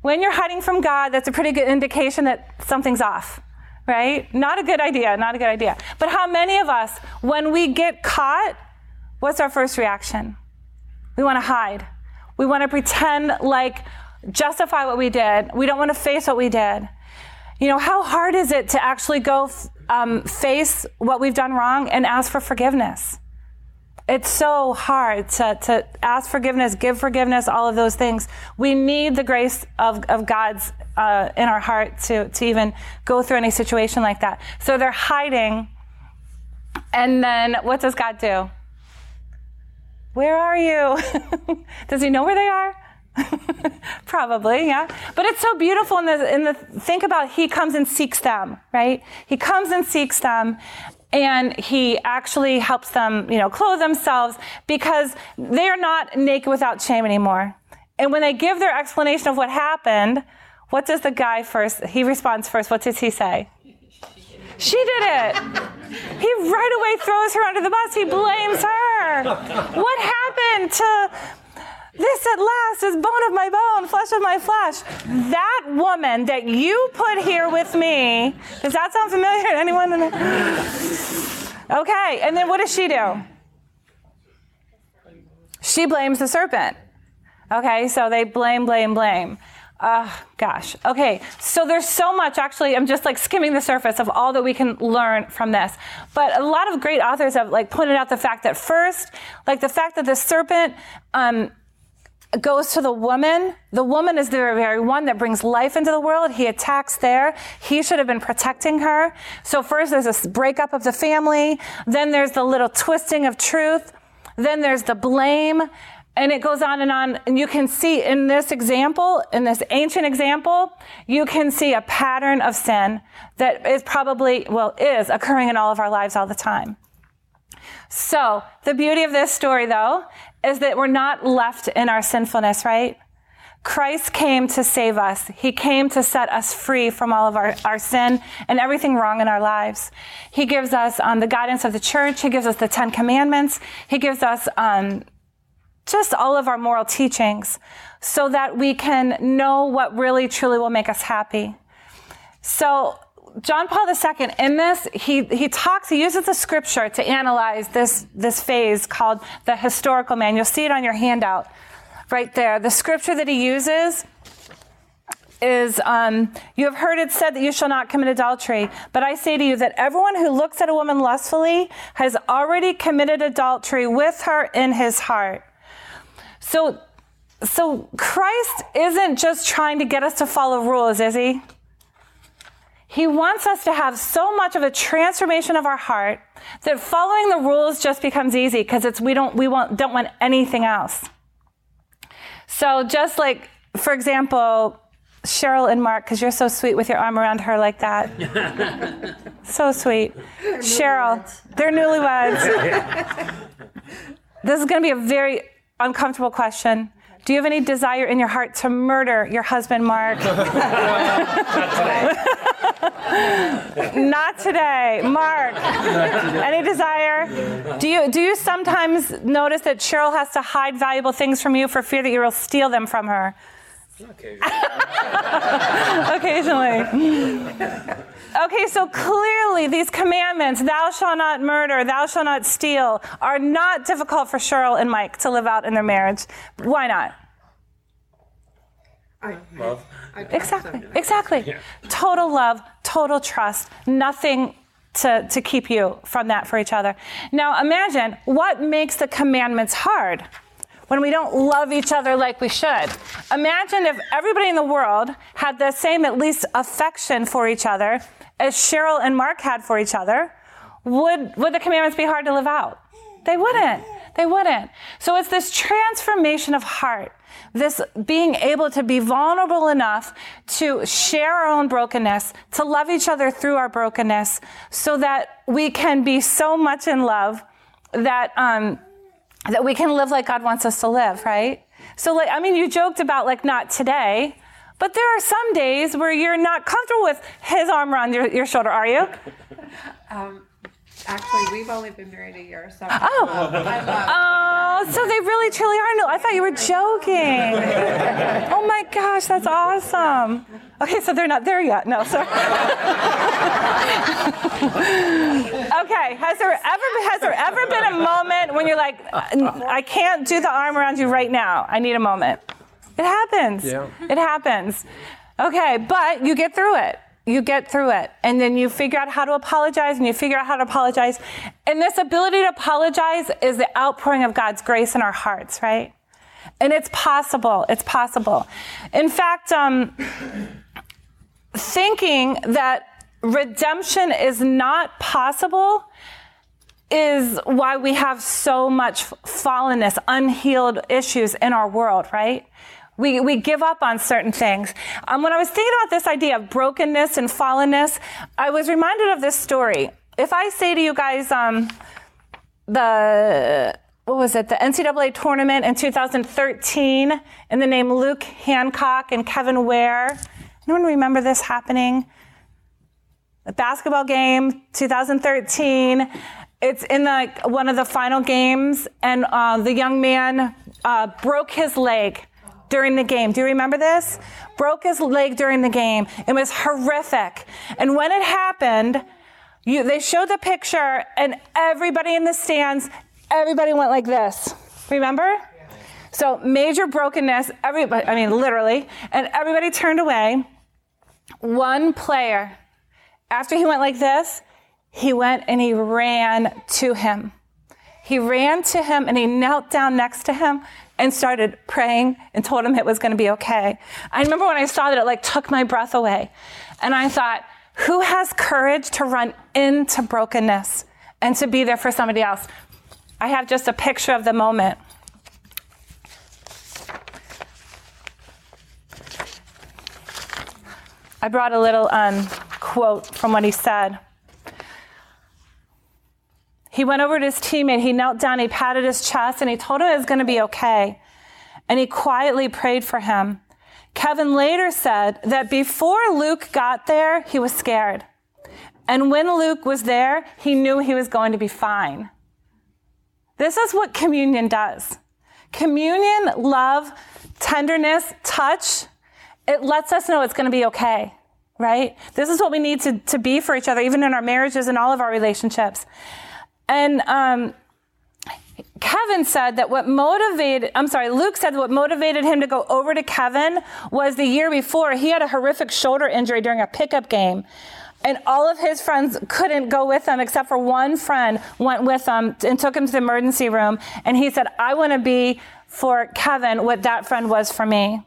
[SPEAKER 3] When you're hiding from God, that's a pretty good indication that something's off right? Not a good idea, not a good idea. But how many of us, when we get caught, what's our first reaction? We want to hide. We want to pretend like justify what we did. We don't want to face what we did. You know, how hard is it to actually go um, face what we've done wrong and ask for forgiveness? It's so hard to, to ask forgiveness, give forgiveness, all of those things. We need the grace of, of God's uh, in our heart to, to even go through any situation like that. So they're hiding. And then what does God do? Where are you? does he know where they are? Probably, yeah. But it's so beautiful in the in the think about he comes and seeks them, right? He comes and seeks them and he actually helps them, you know, clothe themselves because they're not naked without shame anymore. And when they give their explanation of what happened, what does the guy first? He responds first. What does he say? She did it. He right away throws her under the bus. He blames her. What happened to this at last is bone of my bone, flesh of my flesh. That woman that you put here with me, does that sound familiar to anyone? Okay, and then what does she do? She blames the serpent. Okay, so they blame, blame, blame. Uh, gosh. Okay. So there's so much, actually, I'm just like skimming the surface of all that we can learn from this. But a lot of great authors have like pointed out the fact that first, like the fact that the serpent, um, goes to the woman. The woman is the very one that brings life into the world. He attacks there. He should have been protecting her. So first there's this breakup of the family. Then there's the little twisting of truth. Then there's the blame. And it goes on and on. And you can see in this example, in this ancient example, you can see a pattern of sin that is probably, well, is occurring in all of our lives all the time. So, the beauty of this story, though, is that we're not left in our sinfulness, right? Christ came to save us. He came to set us free from all of our, our sin and everything wrong in our lives. He gives us um, the guidance of the church. He gives us the Ten Commandments. He gives us um, just all of our moral teachings so that we can know what really truly will make us happy. So, John Paul II, in this, he, he talks, he uses the scripture to analyze this, this phase called the historical man. You'll see it on your handout right there. The scripture that he uses is um, You have heard it said that you shall not commit adultery. But I say to you that everyone who looks at a woman lustfully has already committed adultery with her in his heart. So, so Christ isn't just trying to get us to follow rules, is he? He wants us to have so much of a transformation of our heart that following the rules just becomes easy because it's we don't we want don't want anything else. So just like for example, Cheryl and Mark, because you're so sweet with your arm around her like that. so sweet. They're Cheryl, they're newlyweds. this is going to be a very uncomfortable question. Do you have any desire in your heart to murder your husband, Mark? Not today, Mark. Any desire? Do you do you sometimes notice that Cheryl has to hide valuable things from you for fear that you will steal them from her? Occasionally. Okay, so clearly these commandments, thou shalt not murder, thou shalt not steal, are not difficult for Cheryl and Mike to live out in their marriage. Why not?
[SPEAKER 10] I Love.
[SPEAKER 3] Exactly, exactly. Total love, total trust, nothing to, to keep you from that for each other. Now imagine what makes the commandments hard when we don't love each other like we should. Imagine if everybody in the world had the same, at least, affection for each other as Cheryl and Mark had for each other. Would, would the commandments be hard to live out? They wouldn't. They wouldn't. So it's this transformation of heart, this being able to be vulnerable enough to share our own brokenness, to love each other through our brokenness, so that we can be so much in love that um, that we can live like God wants us to live, right? So, like, I mean, you joked about like not today, but there are some days where you're not comfortable with His arm around your, your shoulder, are you?
[SPEAKER 11] Um, actually, we've only been married a year, or so.
[SPEAKER 3] Oh, oh, so they really truly are. No, I thought you were joking. Oh my gosh, that's awesome. Okay, so they're not there yet. No, sorry. okay, has there ever has there ever been a moment when you're like, I can't do the arm around you right now. I need a moment. It happens.
[SPEAKER 13] Yeah.
[SPEAKER 3] It happens. Okay, but you get through it. You get through it. And then you figure out how to apologize and you figure out how to apologize. And this ability to apologize is the outpouring of God's grace in our hearts, right? And it's possible. It's possible. In fact, um, thinking that redemption is not possible is why we have so much fallenness, unhealed issues in our world, right? We, we give up on certain things. Um, when I was thinking about this idea of brokenness and fallenness, I was reminded of this story. If I say to you guys, um, the what was it, the NCAA tournament in 2013, in the name Luke Hancock and Kevin Ware. Anyone remember this happening? The basketball game, 2013. It's in the, one of the final games, and uh, the young man uh, broke his leg during the game. Do you remember this? Broke his leg during the game. It was horrific. And when it happened, you, they showed the picture, and everybody in the stands, everybody went like this. Remember? So major brokenness. Everybody, I mean, literally, and everybody turned away. One player, after he went like this, he went and he ran to him. He ran to him and he knelt down next to him and started praying and told him it was going to be okay. I remember when I saw that, it like took my breath away. And I thought, who has courage to run into brokenness and to be there for somebody else? I have just a picture of the moment. I brought a little um, quote from what he said. He went over to his teammate, he knelt down, he patted his chest, and he told him it was going to be okay. And he quietly prayed for him. Kevin later said that before Luke got there, he was scared. And when Luke was there, he knew he was going to be fine. This is what communion does. Communion, love, tenderness, touch, it lets us know it's going to be okay, right? This is what we need to, to be for each other, even in our marriages and all of our relationships. And um, Kevin said that what motivated, I'm sorry, Luke said what motivated him to go over to Kevin was the year before he had a horrific shoulder injury during a pickup game. And all of his friends couldn't go with him except for one friend went with him and took him to the emergency room. And he said, I want to be for Kevin what that friend was for me.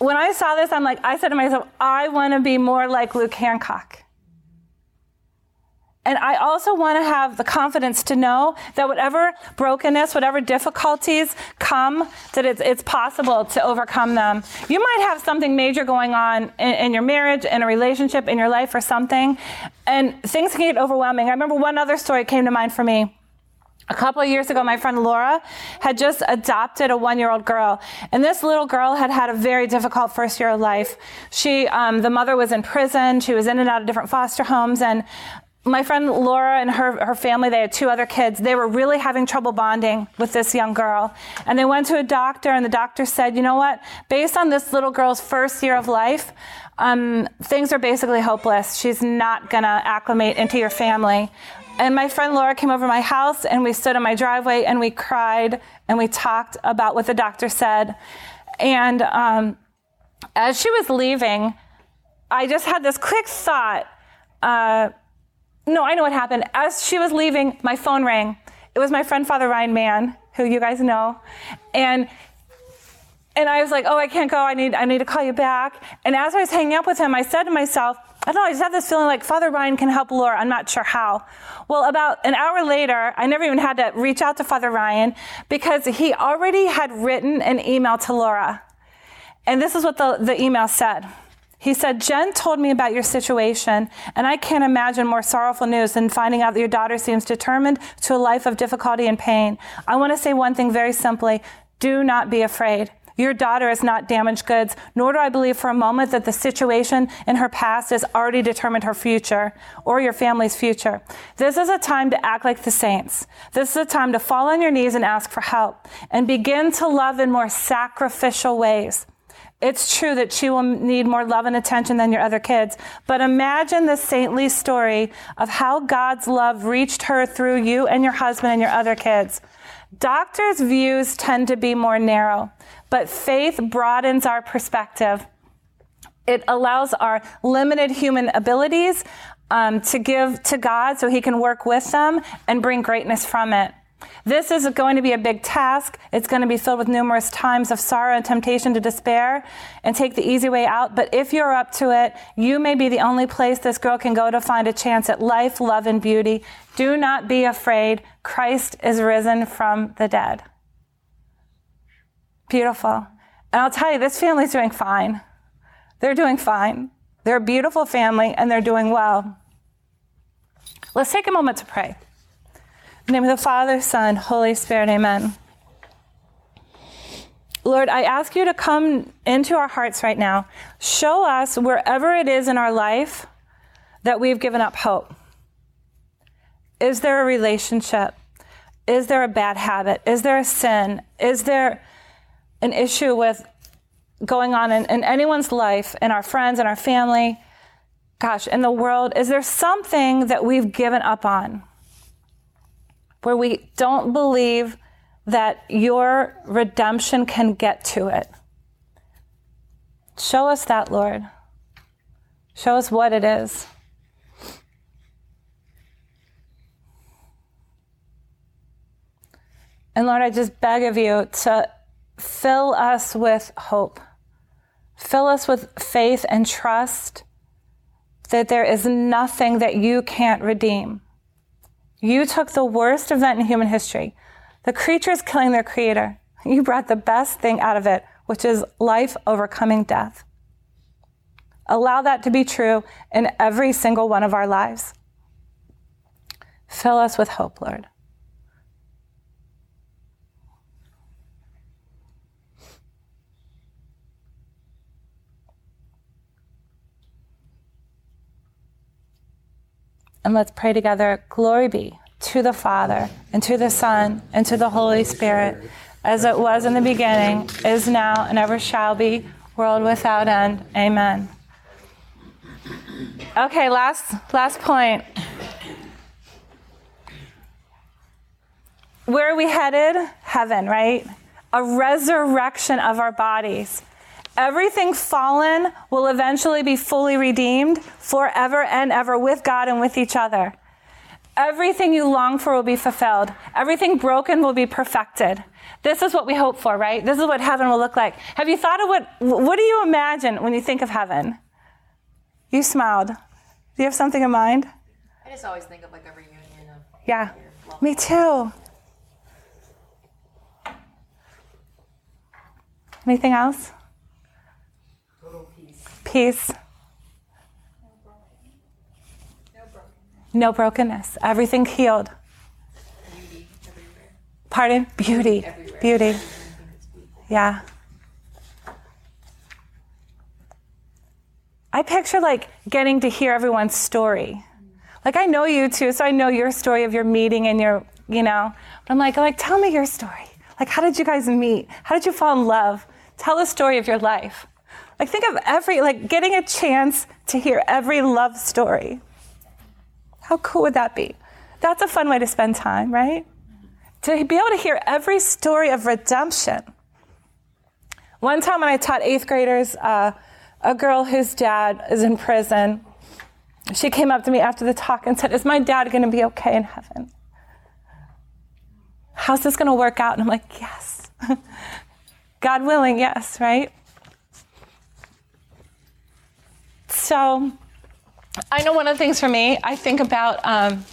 [SPEAKER 3] When I saw this, I'm like, I said to myself, I want to be more like Luke Hancock. And I also want to have the confidence to know that whatever brokenness, whatever difficulties come, that it's, it's possible to overcome them. You might have something major going on in, in, your marriage, in a relationship, in your life, or something, and things can get overwhelming. I remember one other story came to mind for me. A couple of years ago, my friend Laura had just adopted a one year old girl. And this little girl had had a very difficult first year of life. She, um, the mother was in prison. She was in and out of different foster homes. And my friend Laura and her, her family, they had two other kids. They were really having trouble bonding with this young girl. And they went to a doctor, and the doctor said, You know what? Based on this little girl's first year of life, um, things are basically hopeless. She's not going to acclimate into your family. And my friend Laura came over my house and we stood in my driveway and we cried and we talked about what the doctor said. And um, as she was leaving, I just had this quick thought. Uh, no, I know what happened. As she was leaving, my phone rang. It was my friend Father Ryan Mann, who you guys know. And and I was like, oh, I can't go. I need, I need to call you back. And as I was hanging up with him, I said to myself, I don't know, I just have this feeling like Father Ryan can help Laura. I'm not sure how. Well, about an hour later, I never even had to reach out to Father Ryan because he already had written an email to Laura. And this is what the, the email said. He said, Jen told me about your situation, and I can't imagine more sorrowful news than finding out that your daughter seems determined to a life of difficulty and pain. I want to say one thing very simply do not be afraid. Your daughter is not damaged goods, nor do I believe for a moment that the situation in her past has already determined her future or your family's future. This is a time to act like the saints. This is a time to fall on your knees and ask for help and begin to love in more sacrificial ways. It's true that she will need more love and attention than your other kids, but imagine the saintly story of how God's love reached her through you and your husband and your other kids. Doctors' views tend to be more narrow, but faith broadens our perspective. It allows our limited human abilities um, to give to God so He can work with them and bring greatness from it. This is going to be a big task. It's going to be filled with numerous times of sorrow and temptation to despair and take the easy way out. But if you're up to it, you may be the only place this girl can go to find a chance at life, love, and beauty. Do not be afraid. Christ is risen from the dead. Beautiful. And I'll tell you, this family's doing fine. They're doing fine. They're a beautiful family and they're doing well. Let's take a moment to pray. In the name of the Father, Son, Holy Spirit, amen. Lord, I ask you to come into our hearts right now. Show us wherever it is in our life that we've given up hope. Is there a relationship? Is there a bad habit? Is there a sin? Is there an issue with going on in, in anyone's life, in our friends, in our family? Gosh, in the world, is there something that we've given up on? where we don't believe that your redemption can get to it. Show us that, Lord. Show us what it is. And Lord, I just beg of you to fill us with hope. Fill us with faith and trust that there is nothing that you can't redeem. You took the worst event in human history, the creatures killing their creator. You brought the best thing out of it, which is life overcoming death. Allow that to be true in every single one of our lives. Fill us with hope, Lord. And let's pray together. Glory be to the Father, and to the Son, and to the Holy Spirit, as it was in the beginning, is now, and ever shall be, world without end. Amen. Okay, last last point. Where are we headed? Heaven, right? A resurrection of our bodies. Everything fallen will eventually be fully redeemed forever and ever with God and with each other. Everything you long for will be fulfilled. Everything broken will be perfected. This is what we hope for, right? This is what heaven will look like. Have you thought of what, what do you imagine when you think of heaven? You smiled. Do you have something in mind?
[SPEAKER 13] I just always think of like a reunion of.
[SPEAKER 3] Yeah, me too. Anything else?
[SPEAKER 13] Peace.
[SPEAKER 3] No brokenness. Everything healed.
[SPEAKER 13] Beauty everywhere.
[SPEAKER 3] Pardon? Beauty.
[SPEAKER 13] Everywhere.
[SPEAKER 3] Beauty. Yeah. I picture like getting to hear everyone's story. Like I know you too, so I know your story of your meeting and your, you know. But I'm like, I'm like, tell me your story. Like, how did you guys meet? How did you fall in love? Tell the story of your life. Like, think of every, like, getting a chance to hear every love story. How cool would that be? That's a fun way to spend time, right? To be able to hear every story of redemption. One time when I taught eighth graders, uh, a girl whose dad is in prison, she came up to me after the talk and said, Is my dad going to be okay in heaven? How's this going to work out? And I'm like, Yes. God willing, yes, right? So, I know one of the things for me, I think about um,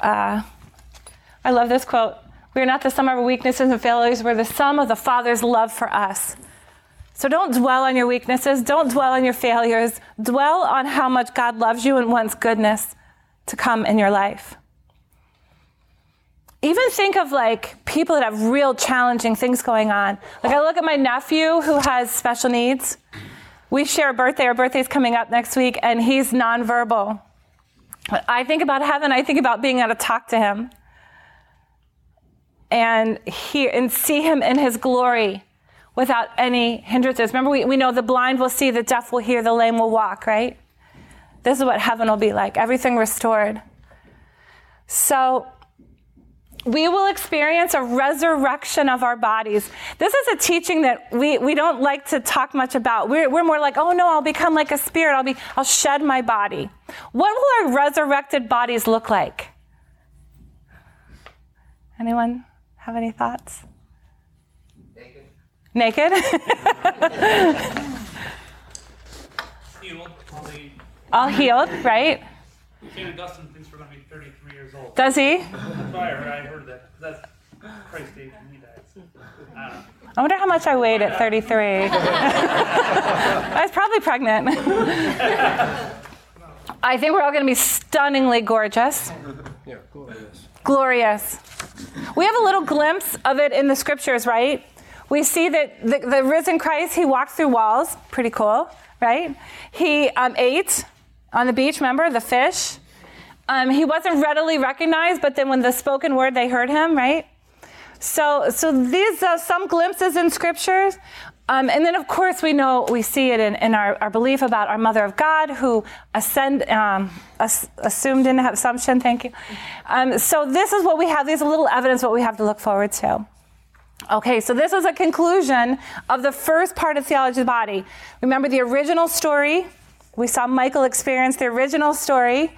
[SPEAKER 3] uh, I love this quote. We are not the sum of our weaknesses and failures, we're the sum of the Father's love for us. So don't dwell on your weaknesses, don't dwell on your failures, dwell on how much God loves you and wants goodness to come in your life. Even think of like people that have real challenging things going on. Like I look at my nephew who has special needs. We share a birthday, our birthday's coming up next week, and he's nonverbal. I think about heaven, I think about being able to talk to him and hear and see him in his glory without any hindrances. Remember, we, we know the blind will see, the deaf will hear, the lame will walk, right? This is what heaven will be like everything restored. So, we will experience a resurrection of our bodies. This is a teaching that we, we don't like to talk much about. We're, we're more like, oh no, I'll become like a spirit. I'll be, I'll shed my body. What will our resurrected bodies look like? Anyone have any thoughts? Naked. Naked?
[SPEAKER 14] Healed.
[SPEAKER 3] All healed, right?
[SPEAKER 14] St. Augustine thinks we're going to be 33 years old.
[SPEAKER 3] Does he?
[SPEAKER 14] That's why I heard, I heard that. That's Christ's age when he died. I don't know.
[SPEAKER 3] I wonder how much I weighed at 33. I was probably pregnant. I think we're all going to be stunningly gorgeous.
[SPEAKER 9] Yeah, glorious.
[SPEAKER 3] Glorious. We have a little glimpse of it in the scriptures, right? We see that the, the risen Christ, he walked through walls. Pretty cool, right? He um, ate on the beach, remember, the fish. Um, he wasn't readily recognized, but then when the spoken word, they heard him, right? So, so these are some glimpses in scriptures. Um, and then, of course, we know we see it in, in our, our belief about our Mother of God, who ascend, um, as, assumed in assumption. Thank you. Um, so this is what we have. These are little evidence what we have to look forward to. Okay, so this is a conclusion of the first part of theology of the body. Remember the original story. We saw Michael experience the original story.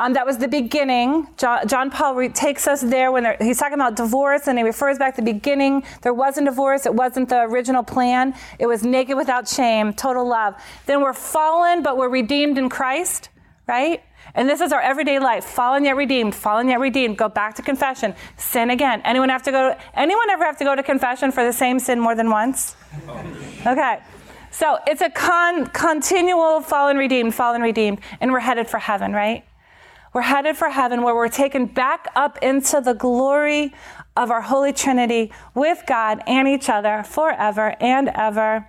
[SPEAKER 3] Um, that was the beginning. John, John Paul re- takes us there when he's talking about divorce, and he refers back to the beginning. There wasn't divorce. It wasn't the original plan. It was naked without shame, total love. Then we're fallen, but we're redeemed in Christ, right? And this is our everyday life. Fallen yet redeemed, fallen yet redeemed. Go back to confession. Sin again. Anyone have to go anyone ever have to go to confession for the same sin more than once? Okay. So it's a con, continual fallen redeemed, fallen redeemed, and we're headed for heaven, right? We're headed for heaven where we're taken back up into the glory of our Holy Trinity with God and each other forever and ever.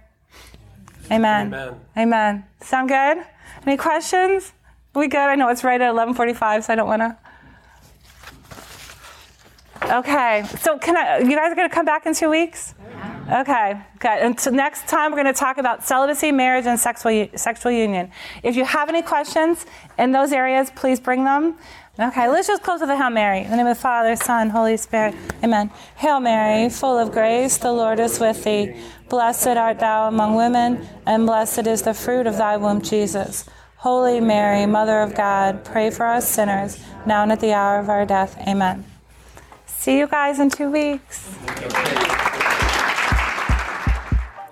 [SPEAKER 3] Amen.
[SPEAKER 14] Amen.
[SPEAKER 3] Amen. Sound good? Any questions? We good? I know it's right at 11:45, so I don't want to. Okay. So can I? You guys are going to come back in two weeks? Okay, good. And so next time we're going to talk about celibacy, marriage, and sexual sexual union. If you have any questions in those areas, please bring them. Okay, let's just close with a Hail Mary. In the name of the Father, Son, Holy Spirit. Amen. Hail Mary, full of grace, the Lord is with thee. Blessed art thou among women, and blessed is the fruit of thy womb, Jesus. Holy Mary, Mother of God, pray for us sinners, now and at the hour of our death. Amen. See you guys in two weeks.